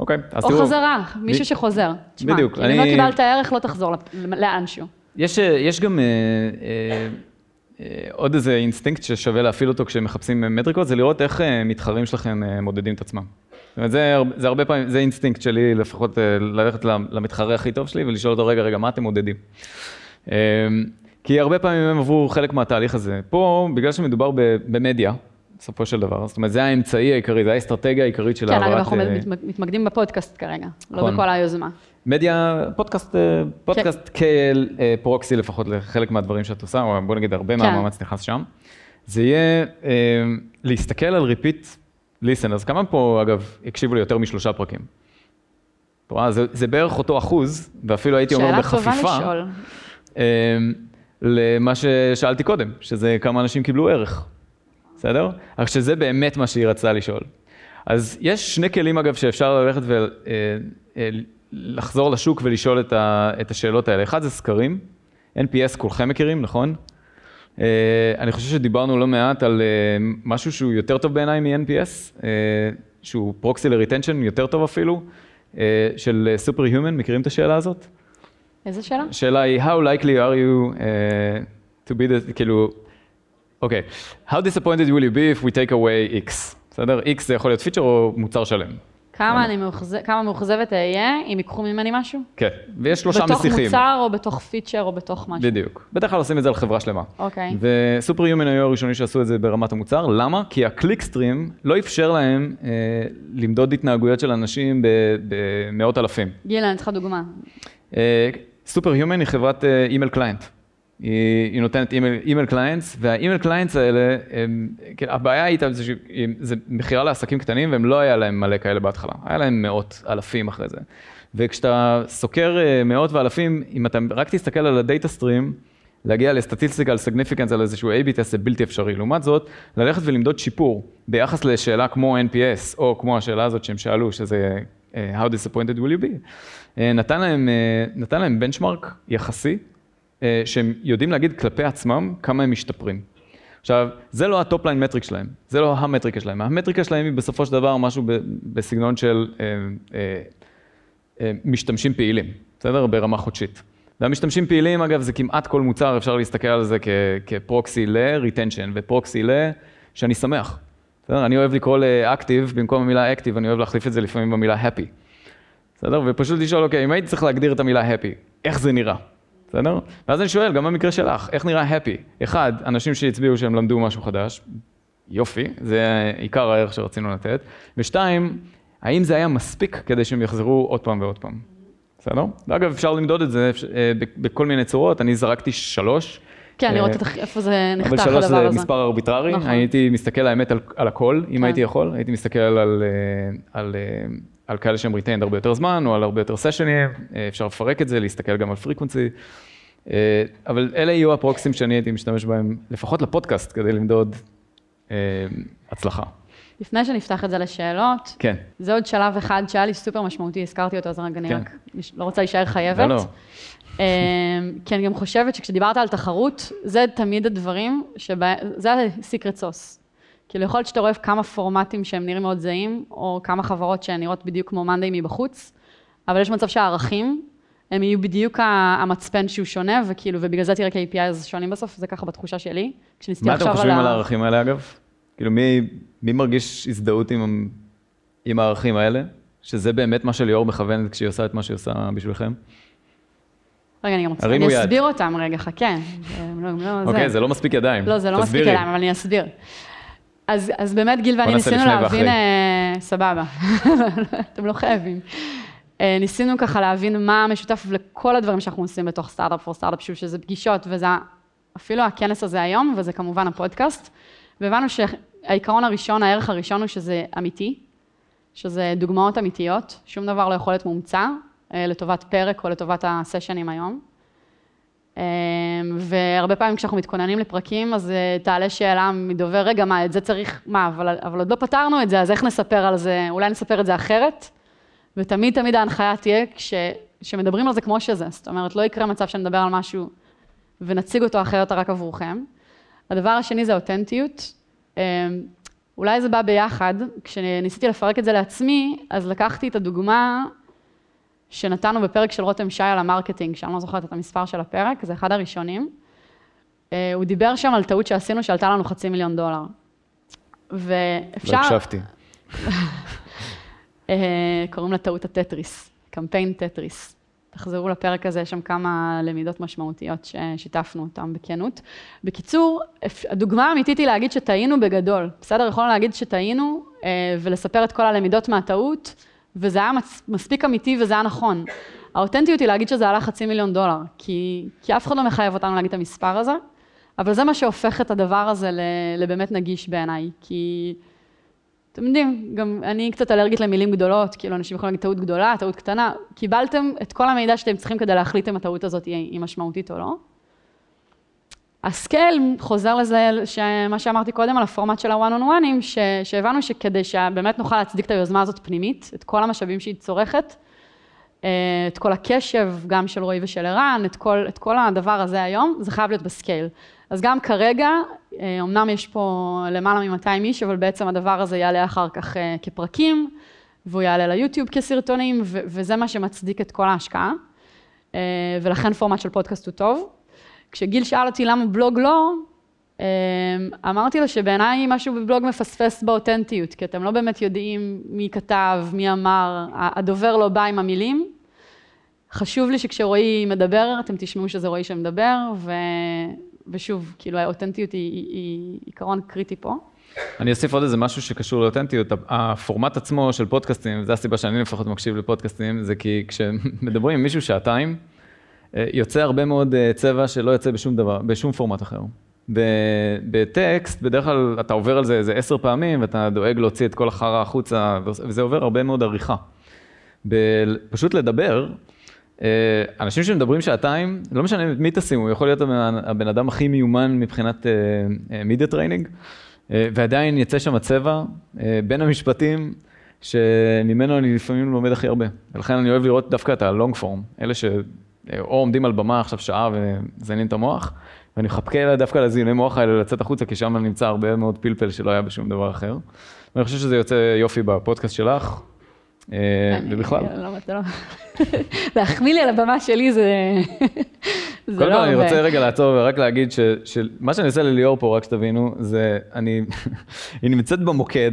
אוקיי, אז או תראו, חזרה, מישהו ב- שחוזר. תשמע, בדיוק, אם לא אני- קיבלת ערך, לא תחזור לאנשהו. יש, אה, יש גם אה, אה, אה, עוד איזה אינסטינקט ששווה להפעיל אותו כשמחפשים אה, מטריקות, זה לראות איך אה, מתחרים שלכם אה, מודדים את עצמם. זאת אומרת, זה, זה הרבה פעמים, זה אינסטינקט שלי לפחות אה, ללכת למ- למתחרה הכי טוב שלי ולשאול אותו, רגע, רגע, מה אתם מודדים? אה, כי הרבה פעמים הם עברו חלק מהתהליך הזה. פה, בגלל שמדובר במדיה, בסופו של דבר, זאת אומרת, זה האמצעי העיקרי, זה האסטרטגיה העיקרית של כן, העברת... אנחנו אה, מת- מתמקדים בפודקאסט כרגע, לא נכון. בכל היוזמה. מדיה, פודקאסט, אה, פודקאסט כ proxy לפחות לחלק מהדברים שאת עושה, או בוא נגיד הרבה כן. מהמאמץ נכנס שם. זה יהיה אה, להסתכל על repeat listen, אז כמה פה אגב הקשיבו לי יותר משלושה פרקים? את רואה, זה, בערך אותו אחוז, ואפילו הייתי אומר שאלה טובה בחפיפה, לשאול. אה, למה ששאלתי קודם, שזה כמה אנשים קיבלו ערך, בסדר? רק שזה באמת מה שהיא רצתה לשאול. אז יש שני כלים אגב שאפשר ללכת ולחזור לשוק ולשאול את, ה, את השאלות האלה. אחד זה סקרים, NPS כולכם מכירים, נכון? אה, אני חושב שדיברנו לא מעט על אה, משהו שהוא יותר טוב בעיניי מ-NPS, אה, שהוא פרוקסי ל retention יותר טוב אפילו, אה, של Superhuman, מכירים את השאלה הזאת? איזה שאלה? השאלה היא, how likely are you uh, to be the, כאילו, אוקיי, how disappointed will you be if we take away X, בסדר? X זה יכול להיות פיצ'ר או מוצר שלם. כמה אני מאוכז- כמה מאוכזבת אהיה אם ייקחו ממני משהו? כן, ויש שלושה בתוך מסיחים. מוצר או בתוך פיצ'ר או בתוך משהו. בדיוק. בדרך כלל עושים את זה על חברה שלמה. אוקיי. ו Superhuman היו הראשונים שעשו את זה ברמת המוצר, למה? כי ה clickstream לא אפשר להם אה, למדוד התנהגויות של אנשים במאות אלפים. גילה, אני צריכה דוגמה. Superhuman היא חברת אה, email client. היא, היא נותנת email, clients, וה email clients האלה, הם, כן, הבעיה איתם זה שזה מכירה לעסקים קטנים, והם לא היה להם מלא כאלה בהתחלה, היה להם מאות אלפים אחרי זה. וכשאתה סוקר אה, מאות ואלפים, אם אתה רק תסתכל על ה data stream, להגיע ל statistical significance על איזשהו A-B test זה בלתי אפשרי. לעומת זאת, ללכת ולמדוד שיפור ביחס לשאלה כמו NPS, או כמו השאלה הזאת שהם שאלו, שזה אה, How disappointed will you be, אה, נתן להם, אה, נתן להם benchmark יחסי, אה, שהם יודעים להגיד כלפי עצמם כמה הם משתפרים. עכשיו, זה לא ה topline metric שלהם, זה לא המטריקה שלהם. המטריקה שלהם היא בסופו של דבר משהו בסגנון של אה, אה, אה, משתמשים פעילים, בסדר? ברמה חודשית. והמשתמשים פעילים, אגב, זה כמעט כל מוצר, אפשר להסתכל על זה כ- כפרוקסי ל-retension ופרוקסי ל- שאני שמח. בסדר? אני אוהב לקרוא לאקטיב, במקום המילה אקטיב, אני אוהב להחליף את זה לפעמים במילה happy. בסדר? ופשוט לשאול, אוקיי, אם הייתי צריך להגדיר את המילה happy, איך זה נראה? בסדר? ואז אני שואל, גם במקרה שלך, איך נראה happy? אחד, אנשים שהצביעו שהם למדו משהו חדש, יופי, זה עיקר הערך שרצינו לתת. ושתיים, האם זה היה מספיק כדי שהם יחזרו עוד פעם ועוד פעם? בסדר? ואגב, אפשר למדוד את זה אה, בכל מיני צורות, אני זרקתי שלוש. כן, אה, לראות את הח- איפה זה אבל נחתך שלוש הדבר זה הזה. מספר arbitrary, נכון. הייתי מסתכל האמת על, על הכל, אם כן. הייתי יכול, הייתי מסתכל על, על, אה, על, אה, על כאלה שהם retained הרבה יותר זמן, או על הרבה יותר sessionים, אה, אפשר לפרק את זה, להסתכל גם על frequency, אה, אבל אלה יהיו ה proxyים שאני הייתי משתמש בהם, לפחות לפודקאסט, כדי למדוד אה, הצלחה. לפני שנפתח את זה לשאלות, כן, זה עוד שלב אחד שהיה לי סופר משמעותי, הזכרתי אותו, אז רגע, אני כן. רק לא רוצה להישאר חייבת. לא, לא. כי אני גם חושבת שכשדיברת על תחרות, זה תמיד הדברים, שבה, זה ה-secret sauce. כאילו, יכול להיות שאתה רואה כמה פורמטים שהם נראים מאוד זהים, או כמה חברות שהן נראות בדיוק כמו מאנדיי מבחוץ, אבל יש מצב שהערכים, הם יהיו בדיוק ה- המצפן שהוא שונה, וכאילו, ובגלל זה תראה KPIs שונים בסוף, זה ככה בתחושה שלי. כשניסיתי מה אתם לחשוב חושבים ה- על הערכים האלה אגב? כאילו מי, מי מרגיש הזדהות עם, עם הערכים האלה? שזה באמת מה שליאור מכוונת כשהיא עושה את מה שהיא עושה בשבילכם? רגע, אני גם רוצה, אני יד. אסביר אותם רגע, חכה. זה לא- לא אוקיי, זה לא מספיק ידיים. לא, זה לא מספיק. אליהם, אבל אני אסביר. אז, אז באמת גיל ואני ניסינו להבין. אה, סבבה, אתם לא חייבים. אה, ניסינו ככה להבין מה המשותף לכל הדברים שאנחנו עושים בתוך סטארט-אפ פור סטארט-אפ, שוב, שזה פגישות, וזה אפילו הכנס הזה היום, וזה כמובן הפודקאסט, והבנו שהעיקרון הראשון, הערך הראשון הוא שזה אמיתי, שזה דוגמאות אמיתיות, שום דבר לא יכול להיות מומצא אה, לטובת פרק או לטובת הסשנים היום. אמ, והרבה פעמים כשאנחנו מתכוננים לפרקים, אז אה, תעלה שאלה מדובר, רגע, מה, את זה צריך, מה, אבל, אבל עוד לא פתרנו את זה, אז איך נספר על זה, אולי נספר את זה אחרת? ותמיד תמיד ההנחיה תהיה כש, שמדברים על זה כמו שזה, זאת אומרת, לא יקרה מצב שנדבר על משהו ונציג אותו אחרת רק עבורכם. הדבר השני זה אותנטיות. אמ, אולי זה בא ביחד, כשניסיתי לפרק את זה לעצמי, אז לקחתי את הדוגמה שנתנו בפרק של רותם שי על ה marketing, שאני לא זוכרת את המספר של הפרק, זה אחד הראשונים. אה, הוא דיבר שם על טעות שעשינו שעלתה לנו חצי מיליון דולר. ואפשר... לא הקשבתי. אה, קוראים לה טעות הטטריס, קמפיין טטריס. תחזרו לפרק הזה, יש שם כמה למידות משמעותיות ששיתפנו אותן בכנות. בקיצור, הדוגמה האמיתית היא להגיד שטעינו בגדול, בסדר? יכולנו להגיד שטעינו אה, ולספר את כל הלמידות מהטעות, וזה היה מצ- מספיק אמיתי וזה היה נכון. האותנטיות היא להגיד שזה עלה חצי מיליון דולר, כי, כי אף אחד לא מחייב אותנו להגיד את המספר הזה, אבל זה מה שהופך את הדבר הזה ל- לבאמת נגיש בעיניי, כי... אתם יודעים, גם אני קצת אלרגית למילים גדולות, כאילו אנשים יכולים להגיד טעות גדולה, טעות קטנה, קיבלתם את כל המידע שאתם צריכים כדי להחליט אם הטעות הזאת היא, משמעותית או לא. הסקייל חוזר לזה, מה שאמרתי קודם על הפורמט של on one'ים, ש- שהבנו שכדי שבאמת נוכל להצדיק את היוזמה הזאת פנימית, את כל המשאבים שהיא צורכת, אה, את כל הקשב, גם של רועי ושל ערן, את את כל הדבר הזה היום, זה חייב להיות בסקייל. אז גם כרגע, אה, אמנם יש פה למעלה מ-200 איש, אבל בעצם הדבר הזה יעלה אחר כך אה, כפרקים, והוא יעלה ליוטיוב כסרטונים, וזה מה שמצדיק את כל ההשקעה. ולכן פורמט של פודקאסט הוא טוב. כשגיל שאל אותי למה בלוג לא, אה, אמרתי לו שבעיניי משהו בבלוג מפספס באותנטיות, כי אתם לא באמת יודעים מי כתב, מי אמר, הדובר לא בא עם המילים. חשוב לי שכשרועי מדבר, אתם תשמעו שזה רועי שמדבר, ו... ושוב, כאילו האותנטיות היא, היא, היא עיקרון קריטי פה. אני אוסיף עוד איזה משהו שקשור לאותנטיות. הפורמט עצמו של פודקאסטים, זו הסיבה שאני לפחות מקשיב לפודקאסטים, זה כי כשמדברים עם מישהו שעתיים, יוצא הרבה מאוד אה, צבע שלא יוצא בשום דבר, בשום פורמט אחר. בטקסט, בדרך כלל אתה עובר על זה איזה עשר פעמים, ואתה דואג להוציא את כל החרא החוצה, וזה עובר הרבה מאוד עריכה. פשוט לדבר, אה, אנשים שמדברים שעתיים, לא משנה מי תשימו, הוא יכול להיות הבן- אדם הכי מיומן מבחינת media training, אה, ועדיין יצא שם הצבע אה, בין המשפטים, שממנו אני לפעמים לומד הכי הרבה. ולכן אני אוהב לראות דווקא את ה long form, אלה שאו עומדים על במה עכשיו שעה ומזיינים את המוח, ואני מחכה דווקא לזיוני מוח האלה לצאת החוצה, כי שם נמצא הרבה מאוד פלפל שלא היה בשום דבר אחר. ואני חושב שזה יוצא יופי בפודקאסט שלך, אה, ובכלל. לא, אתה לא... להחמיא לי על הבמה שלי זה... זה לא כל אני הרבה. רוצה רגע לעצור ורק להגיד שמה שאני עושה לליאור פה, רק שתבינו, זה אני, היא נמצאת במוקד,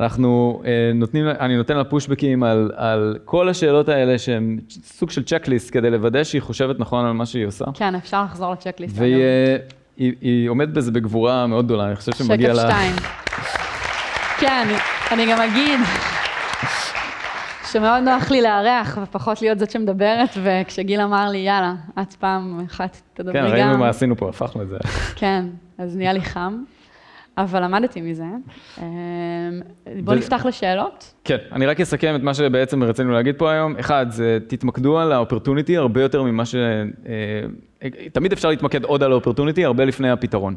אנחנו אה, נותנים, אני נותן לה פושבקים על, על כל השאלות האלה שהן סוג של צ'קליסט כדי לוודא שהיא חושבת נכון על מה שהיא עושה. כן, אפשר לחזור לצ'קליסט. והיא. אה, היא, היא עומדת בזה בגבורה מאוד גדולה, אני חושב שמגיע שקף לה... שתיים. כן, אני גם אגיד שמאוד נוח לי לארח ופחות להיות זאת שמדברת, וכשגיל אמר לי, יאללה, את פעם אחת תדברי כן, גם. ראינו מה עשינו פה, הפכנו את זה. כן, אז נהיה לי חם, אבל למדתי מזה. אמ, בואו ו- נפתח לשאלות. כן, אני רק אסכם את מה שבעצם רצינו להגיד פה היום. אחד, זה תתמקדו על האופרטוניטי הרבה יותר ממה ש... אה, תמיד אפשר להתמקד עוד על האופרטוניטי, הרבה לפני הפתרון.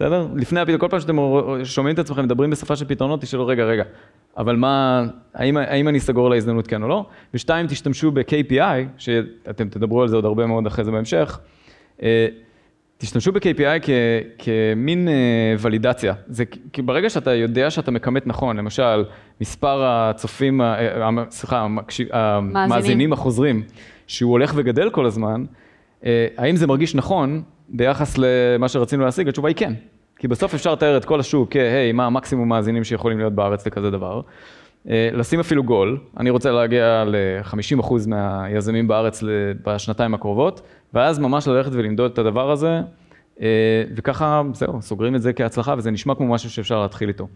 בסדר? לפני הפתרון, כל פעם שאתם שומעים את עצמכם, מדברים בשפה של פתרונות, תשאלו, רגע, רגע, אבל מה, האם, האם אני סגור להזדמנות כן או לא? ושתיים, תשתמשו ב-KPI, שאתם תדברו על זה עוד הרבה מאוד אחרי זה בהמשך. אה, תשתמשו ב-KPI כ, כמין אה, ולידציה. זה כי ברגע שאתה יודע שאתה מכמת נכון, למשל, מספר הצופים, אה, סליחה, המאזינים החוזרים, שהוא הולך וגדל כל הזמן, האם זה מרגיש נכון ביחס למה שרצינו להשיג? התשובה היא כן. כי בסוף אפשר לתאר את כל השוק כ, היי, מה המקסימום מאזינים שיכולים להיות בארץ לכזה דבר. אה, לשים אפילו גול, אני רוצה להגיע ל-50% מהיזמים בארץ בשנתיים הקרובות, ואז ממש ללכת ולמדוד את הדבר הזה, אה, וככה, זהו, סוגרים את זה כהצלחה, וזה נשמע כמו משהו שאפשר להתחיל איתו.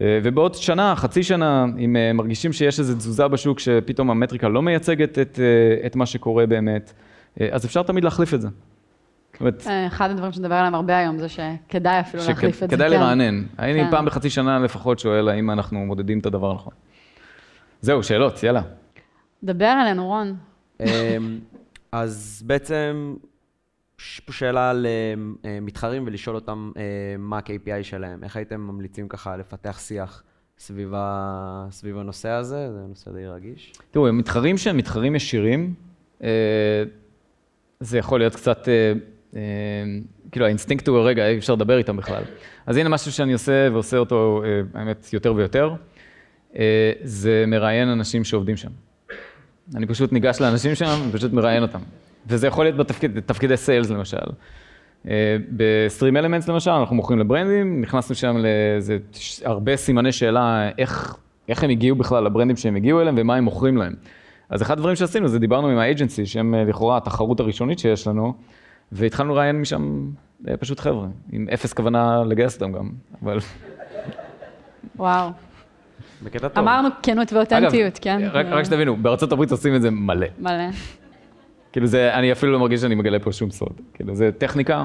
אה, ובעוד שנה, חצי שנה, אם מרגישים שיש איזו תזוזה בשוק, שפתאום המטריקה לא מייצגת את, את מה שקורה באמת, אז אפשר תמיד להחליף את זה. אחד הדברים שנדבר עליהם הרבה היום זה שכדאי אפילו שכ... להחליף את זה. כדאי כן. לרענן. אני כן. פעם בחצי שנה לפחות שואל האם אנחנו מודדים את הדבר הנכון. זהו, שאלות, יאללה. דבר אלינו, רון. אמ, אז בעצם, יש פה שאלה על אה, מתחרים ולשאול אותם אה, מה ה-KPI שלהם. איך הייתם ממליצים ככה לפתח שיח סביב, ה... סביב הנושא הזה? זה נושא די רגיש. תראו, מתחרים שהם מתחרים ישירים. אה, זה יכול להיות קצת אה, כאילו האינסטינקט הוא, רגע, אי אפשר לדבר איתם בכלל. אז הנה משהו שאני עושה ועושה אותו, אה, האמת, יותר ויותר, אה, זה מראיין אנשים שעובדים שם. אני פשוט ניגש לאנשים שם ופשוט מראיין אותם. וזה יכול להיות בתפקיד, בתפקידי sales למשל. ב StreamElements למשל, אנחנו מוכרים לברנדים, נכנסנו שם לאיזה הרבה סימני שאלה, איך, איך הם הגיעו בכלל לברנדים שהם הגיעו אליהם ומה הם מוכרים להם. אז אחד הדברים שעשינו זה דיברנו עם האג'נסי, שהם לכאורה התחרות הראשונית שיש לנו, והתחלנו לראיין משם אה, פשוט חבר'ה, עם אפס כוונה לגייס אותם גם, אבל... וואו. בקטע טוב. אמרנו כנות ואותנטיות, כן? רק, רק שתבינו, בארצות הברית עושים את זה מלא. מלא. כאילו זה, אני אפילו לא מרגיש שאני מגלה פה שום סוד. כאילו זה טכניקה,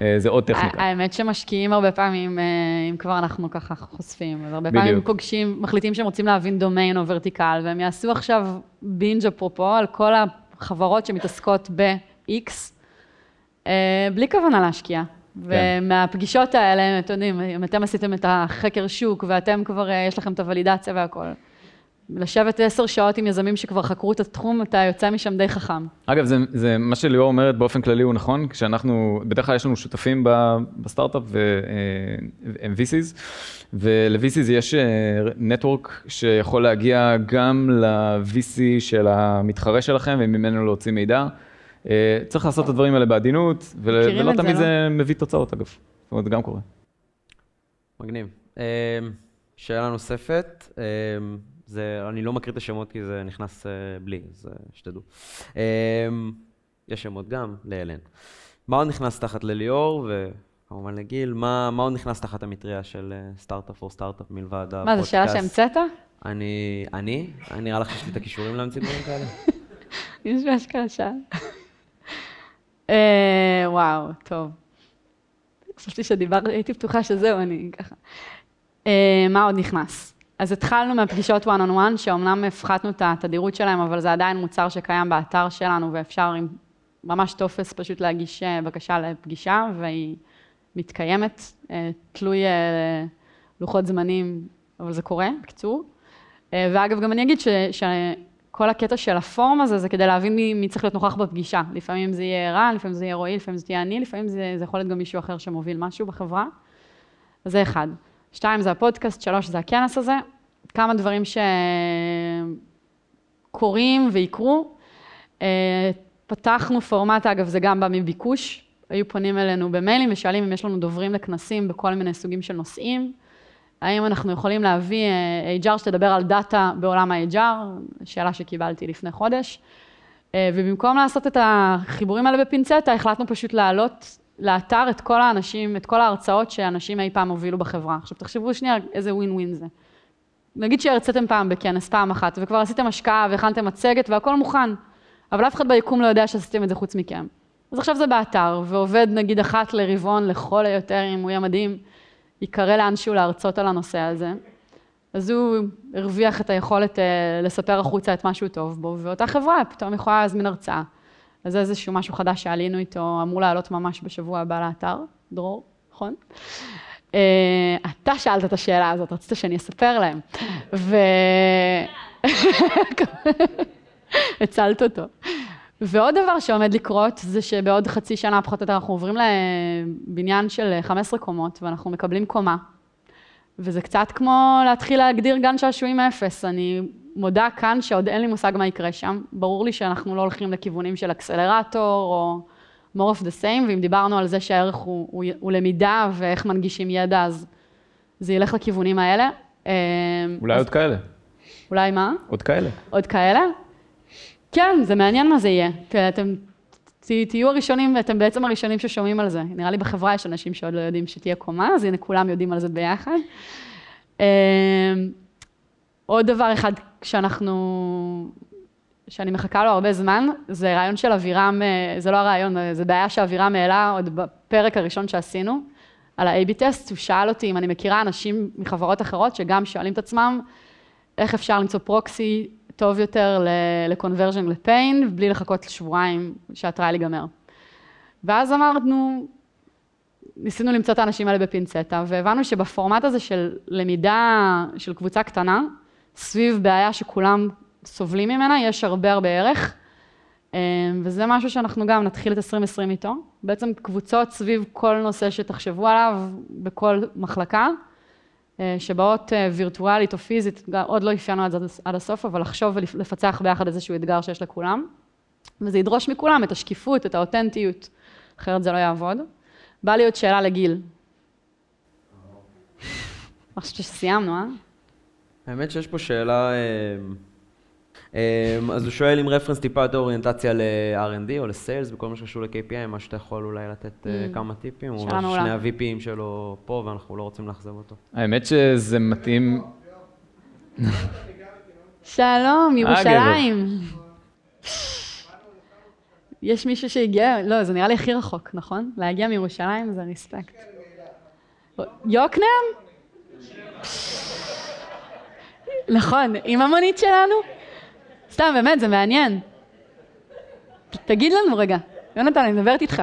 אה, זה עוד טכניקה. האמת שמשקיעים הרבה פעמים, אה, אם כבר אנחנו ככה חושפים, אז הרבה פעמים פוגשים, מחליטים שהם רוצים להבין דומיין או ורטיקל, והם יעשו עכשיו בינג' אפרופו על כל החברות שמתעסקות ב-X, אה, בלי כוונה להשקיע. כן. ומהפגישות האלה, אתם יודעים, אם אתם עשיתם את החקר שוק ואתם כבר, אה, יש לכם את הוולידציה והכל, לשבת עשר שעות עם יזמים שכבר חקרו את התחום, אתה יוצא משם די חכם. אגב, זה, זה מה שליאור אומרת באופן כללי הוא נכון, כשאנחנו, בדרך כלל יש לנו שותפים בסטארט-אפ והם אה, VCs, ול-VCs יש נטוורק שיכול להגיע גם ל-VC של המתחרה שלכם וממנו להוציא מידע. אה, צריך לעשות את הדברים האלה בעדינות, ולא תמיד זה לא? מביא תוצאות אגב. זאת אומרת, זה גם קורה. מגניב. אה, שאלה נוספת, אה, זה, אני לא מקריא את השמות כי זה נכנס בלי, אז שתדעו. יש שמות גם לאלן. מה עוד נכנס תחת לליאור, וכמובן לגיל, מה, מה עוד נכנס תחת המטריה של סטארט-אפ או סטארט-אפ מלבד הפודקאסט? מה, זו שאלה שהמצאת? אני, אני? נראה לך שיש לי את הכישורים להמציא דברים כאלה? יש באשכרה שאל. אה, וואו, טוב. חשבתי שדיברתי, הייתי בטוחה שזהו, אני ככה. אה, מה עוד נכנס? אז התחלנו מהפגישות one on one, שאומנם הפחתנו את התדירות שלהם, אבל זה עדיין מוצר שקיים באתר שלנו, ואפשר עם ממש טופס פשוט להגיש אה, בקשה לפגישה, והיא מתקיימת, תלוי לוחות זמנים, אבל זה קורה, בקיצור. ואגב, גם אני אגיד ש, כל הקטע של הפורום הזה, זה כדי להבין מי, מי צריך להיות נוכח בפגישה. לפעמים זה יהיה רן, לפעמים זה יהיה רועי, לפעמים זה יהיה אני, לפעמים זה, זה יכול להיות גם מישהו אחר שמוביל משהו בחברה. זה אחד. שתיים, זה הפודקאסט, שלוש, זה הכנס הזה. כמה דברים שקורים ויקרו. אה, פתחנו פורמט, אגב, זה גם בא מביקוש. היו פונים אלינו במיילים ושואלים אם יש לנו דוברים לכנסים בכל מיני סוגים של נושאים. האם אנחנו יכולים להביא אה, HR שתדבר על דאטה בעולם ה-HR, שאלה שקיבלתי לפני חודש. אה, ובמקום לעשות את החיבורים האלה בפינצטה, החלטנו פשוט להעלות לאתר את כל האנשים, את כל ההרצאות שאנשים אי פעם הובילו בחברה. עכשיו תחשבו שנייה איזה ווין ווין זה. נגיד שהרציתם פעם בכנס, פעם אחת, וכבר עשיתם השקעה והכנתם מצגת והכל מוכן, אבל אף אחד ביקום לא יודע שעשיתם את זה חוץ מכם. אז עכשיו זה באתר, ועובד נגיד אחת לרבעון לכל היותר, אם הוא יהיה מדהים, ייקרא לאנשהו להרצות על הנושא הזה, אז הוא הרוויח את היכולת uh, לספר החוצה את מה שהוא טוב בו, ואותה חברה פתאום יכולה להזמין הרצאה. אז זה איזשהו משהו חדש שעלינו איתו, אמור לעלות ממש בשבוע הבא לאתר, דרור, נכון? Uh, אתה שאלת את השאלה הזאת, רצית שאני אספר להם. ו... הצלת אותו. ועוד דבר שעומד לקרות, זה שבעוד חצי שנה פחות או יותר אנחנו עוברים לבניין של 15 קומות, ואנחנו מקבלים קומה. וזה קצת כמו להתחיל להגדיר גן שעשועים מאפס. אני מודה כאן שעוד אין לי מושג מה יקרה שם. ברור לי שאנחנו לא הולכים לכיוונים של אקסלרטור או more of the same, ואם דיברנו על זה שהערך הוא, הוא, הוא למידה ואיך מנגישים ידע, אז זה ילך לכיוונים האלה. אה, אולי אז- עוד כאלה. אולי מה? עוד כאלה. עוד כאלה? כן, זה מעניין מה זה יהיה. אתם תהיו הראשונים, ואתם בעצם הראשונים ששומעים על זה. נראה לי בחברה יש אנשים שעוד לא יודעים שתהיה קומה, אז הנה כולם יודעים על זה ביחד. אה, עוד דבר אחד שאנחנו, שאני מחכה לו הרבה זמן, זה רעיון של אבירם, אה, זה לא הרעיון, אה, זה בעיה שאבירם העלה עוד בפרק הראשון שעשינו, על ה-AB טסט, הוא שאל אותי אם אני מכירה אנשים מחברות אחרות שגם שואלים את עצמם, איך אפשר למצוא פרוקסי טוב יותר ל-conversion לפיין, בלי לחכות שבועיים שהטרייל ייגמר. ואז אמרנו, ניסינו למצוא את האנשים האלה בפינצטה, והבנו שבפורמט הזה של למידה של קבוצה קטנה, סביב בעיה שכולם סובלים ממנה, יש הרבה הרבה ערך, אה, וזה משהו שאנחנו גם נתחיל את 2020 איתו. בעצם קבוצות סביב כל נושא שתחשבו עליו בכל מחלקה, שבאות אה, וירטואלית או פיזית, עוד לא אפיינו את זה עד- הסוף, אבל לחשוב ולפצח ביחד איזשהו אתגר שיש לכולם. וזה ידרוש מכולם את השקיפות, את האותנטיות, אחרת זה לא יעבוד. בא לי עוד שאלה לגיל. אני חושבת שסיימנו, אה? האמת שיש פה שאלה, אה, אה, אז הוא שואל אם רפרנס טיפה יותר אוריינטציה ל-R&D או לסיילס בכל מה שקשור ל-KPI, מה שאתה יכול אולי לתת אה, Mm. כמה טיפים, הוא שאלה אומר מעולה. ששני ה-VPים שלו פה ואנחנו לא רוצים לאכזב אותו. האמת שזה מתאים, שלום, אה, ירושלים. יש מישהו שהגיע, לא, זה נראה לי הכי רחוק, נכון? להגיע מירושלים זה ריספקט. יוקנעם? נכון, עם המונית שלנו? סתם, באמת, זה מעניין. תגיד לנו רגע, יונתן, אני מדברת איתך.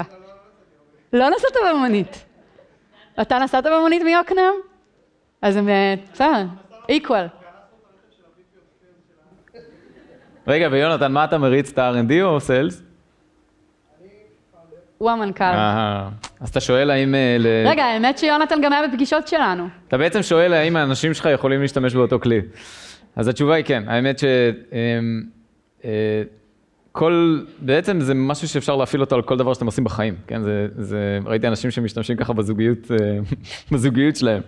לא נסעת במונית. אתה נסעת במונית מיוקנעם? אז הם, אה, בסדר, equal. רגע, ויונתן, מה אתה מריץ, את ה-R&D או סיילס? הוא המנכ"ל. אז אתה שואל האם... אה, רגע, האמת שיונתן גם היה בפגישות שלנו. אתה בעצם שואל האם האנשים שלך יכולים להשתמש באותו כלי. אז התשובה היא כן, האמת ש... אמ, אה, בעצם זה משהו שאפשר להפעיל אותו על כל דבר שאתם עושים בחיים, כן? זה, זה, ראיתי אנשים שמשתמשים ככה בזוגיות, אה, בזוגיות שלהם.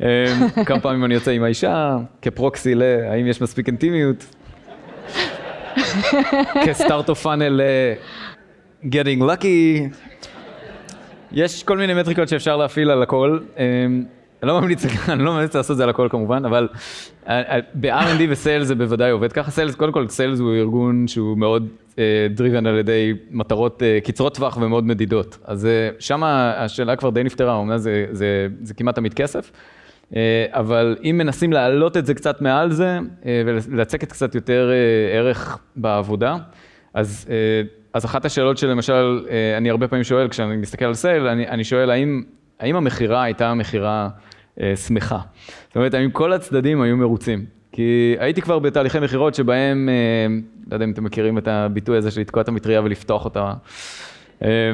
אמ, כמה פעמים אני יוצא עם האישה, כפרוקסי ל... האם יש מספיק אינטימיות? כ start of funnel ל... getting lucky. יש כל מיני מטריקות שאפשר להפעיל על הכל. אני לא ממליץ, אני לא ממליץ לעשות את זה על הכל כמובן, אבל אה, אה, ב-R&D ו sales זה בוודאי עובד ככה. sales, קודם כל sales הוא ארגון שהוא מאוד driven על ידי מטרות אה, קצרות טווח ומאוד מדידות. אז אה, שם השאלה כבר די נפתרה, אומנם זה, זה, זה כמעט תמיד כסף. אה, אבל אם מנסים להעלות את זה קצת מעל זה אה, ולצקת קצת יותר אה, ערך בעבודה, אז, אה, אז אחת השאלות שלמשל אה, אני הרבה פעמים שואל כשאני מסתכל על סייל, אני, אני שואל האם, האם המכירה הייתה מכירה אה, שמחה? זאת אומרת, האם כל הצדדים היו מרוצים? כי הייתי כבר בתהליכי מכירות שבהם, אה, לא יודע אם אתם מכירים את הביטוי הזה של לתקוע את המטריה ולפתוח אותה. אה,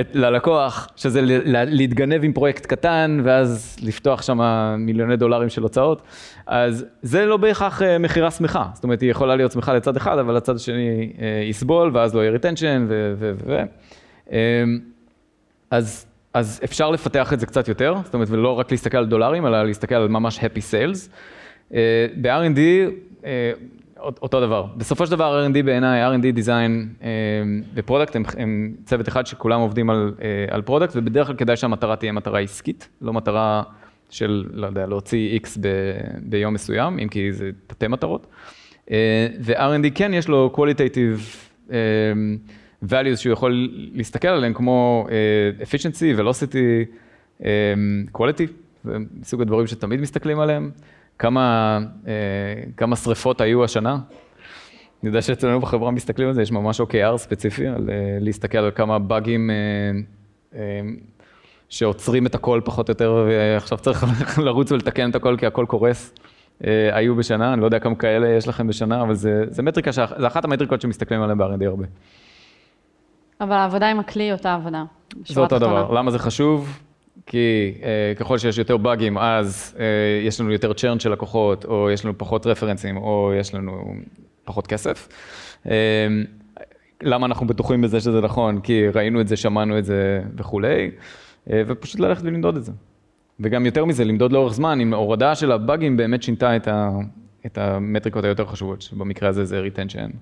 את, ללקוח, שזה ל, ל, להתגנב עם פרויקט קטן, ואז לפתוח שם מיליוני דולרים של הוצאות, אז זה לא בהכרח אה, מכירה שמחה. זאת אומרת, היא יכולה להיות שמחה לצד אחד, אבל לצד השני אה, יסבול, ואז לא יהיה retention, ו... ו, ו אה, אז, אז אפשר לפתח את זה קצת יותר, זאת אומרת, ולא רק להסתכל על דולרים, אלא להסתכל על ממש happy sales. אה, ב-R&D, אה, אותו דבר. בסופו של דבר R&D בעיניי, R&D design אה, ו product הם, הם צוות אחד שכולם עובדים על, על product, ובדרך כלל כדאי שהמטרה תהיה מטרה עסקית, לא מטרה של, לא יודע, להוציא X ב, ביום מסוים, אם כי זה תתי מטרות. ו-R&D כן יש לו qualitative values שהוא יכול להסתכל עליהם, כמו אה, efficiency, velocity, אה, quality, זה מסוג הדברים שתמיד מסתכלים עליהם. כמה, אה, כמה שריפות היו השנה. אני יודע שאצלנו בחברה מסתכלים על זה, יש ממש OKR ספציפי, על אה, להסתכל על כמה באגים אה, שעוצרים את הכל פחות או יותר, ועכשיו צריך לרוץ ולתקן את הכל כי הכל קורס. היו בשנה, אני לא יודע כמה כאלה יש לכם בשנה, אבל זה, זה מטריקה, זה אחת המטריקות שמסתכלים עליהן ב-R&D הרבה. אבל העבודה עם הכלי היא אותה עבודה. זה אותו התחתונה. דבר. למה זה חשוב? כי אה, ככל שיש יותר באגים, אז אה, יש לנו יותר צ'רן של לקוחות, או יש לנו פחות רפרנסים, או יש לנו פחות כסף. אה, למה אנחנו בטוחים בזה שזה נכון? כי ראינו את זה, שמענו את זה וכולי, אה, ופשוט ללכת ולמדוד את זה. וגם יותר מזה, למדוד לאורך זמן, אם הורדה של הבאגים באמת שינתה את, ה, את המטריקות היותר חשובות, שבמקרה הזה זה retention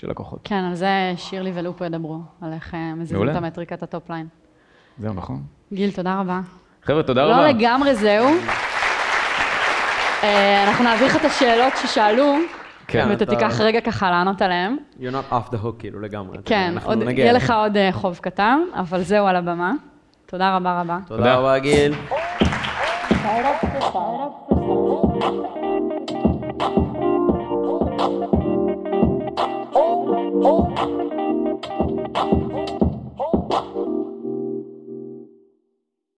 של לקוחות. כן, על זה שירלי ולופו ידברו, על איך אה, מזיזים. את המטריקת ה top line. זהו, נכון. גיל, תודה רבה. חבר'ה, תודה לא רבה. לגמרי זהו. אה, אנחנו נעביר לך את השאלות ששאלו, כן, ואתה אתה- תיקח רגע ככה לענות עליהן. You're not off the hook, כאילו, לגמרי. כן, אנחנו עוד- נגיע יהיה. לך עוד אה, חוב קטן, אבל זהו על הבמה. תודה רבה רבה. תודה רבה, גיל. Oh.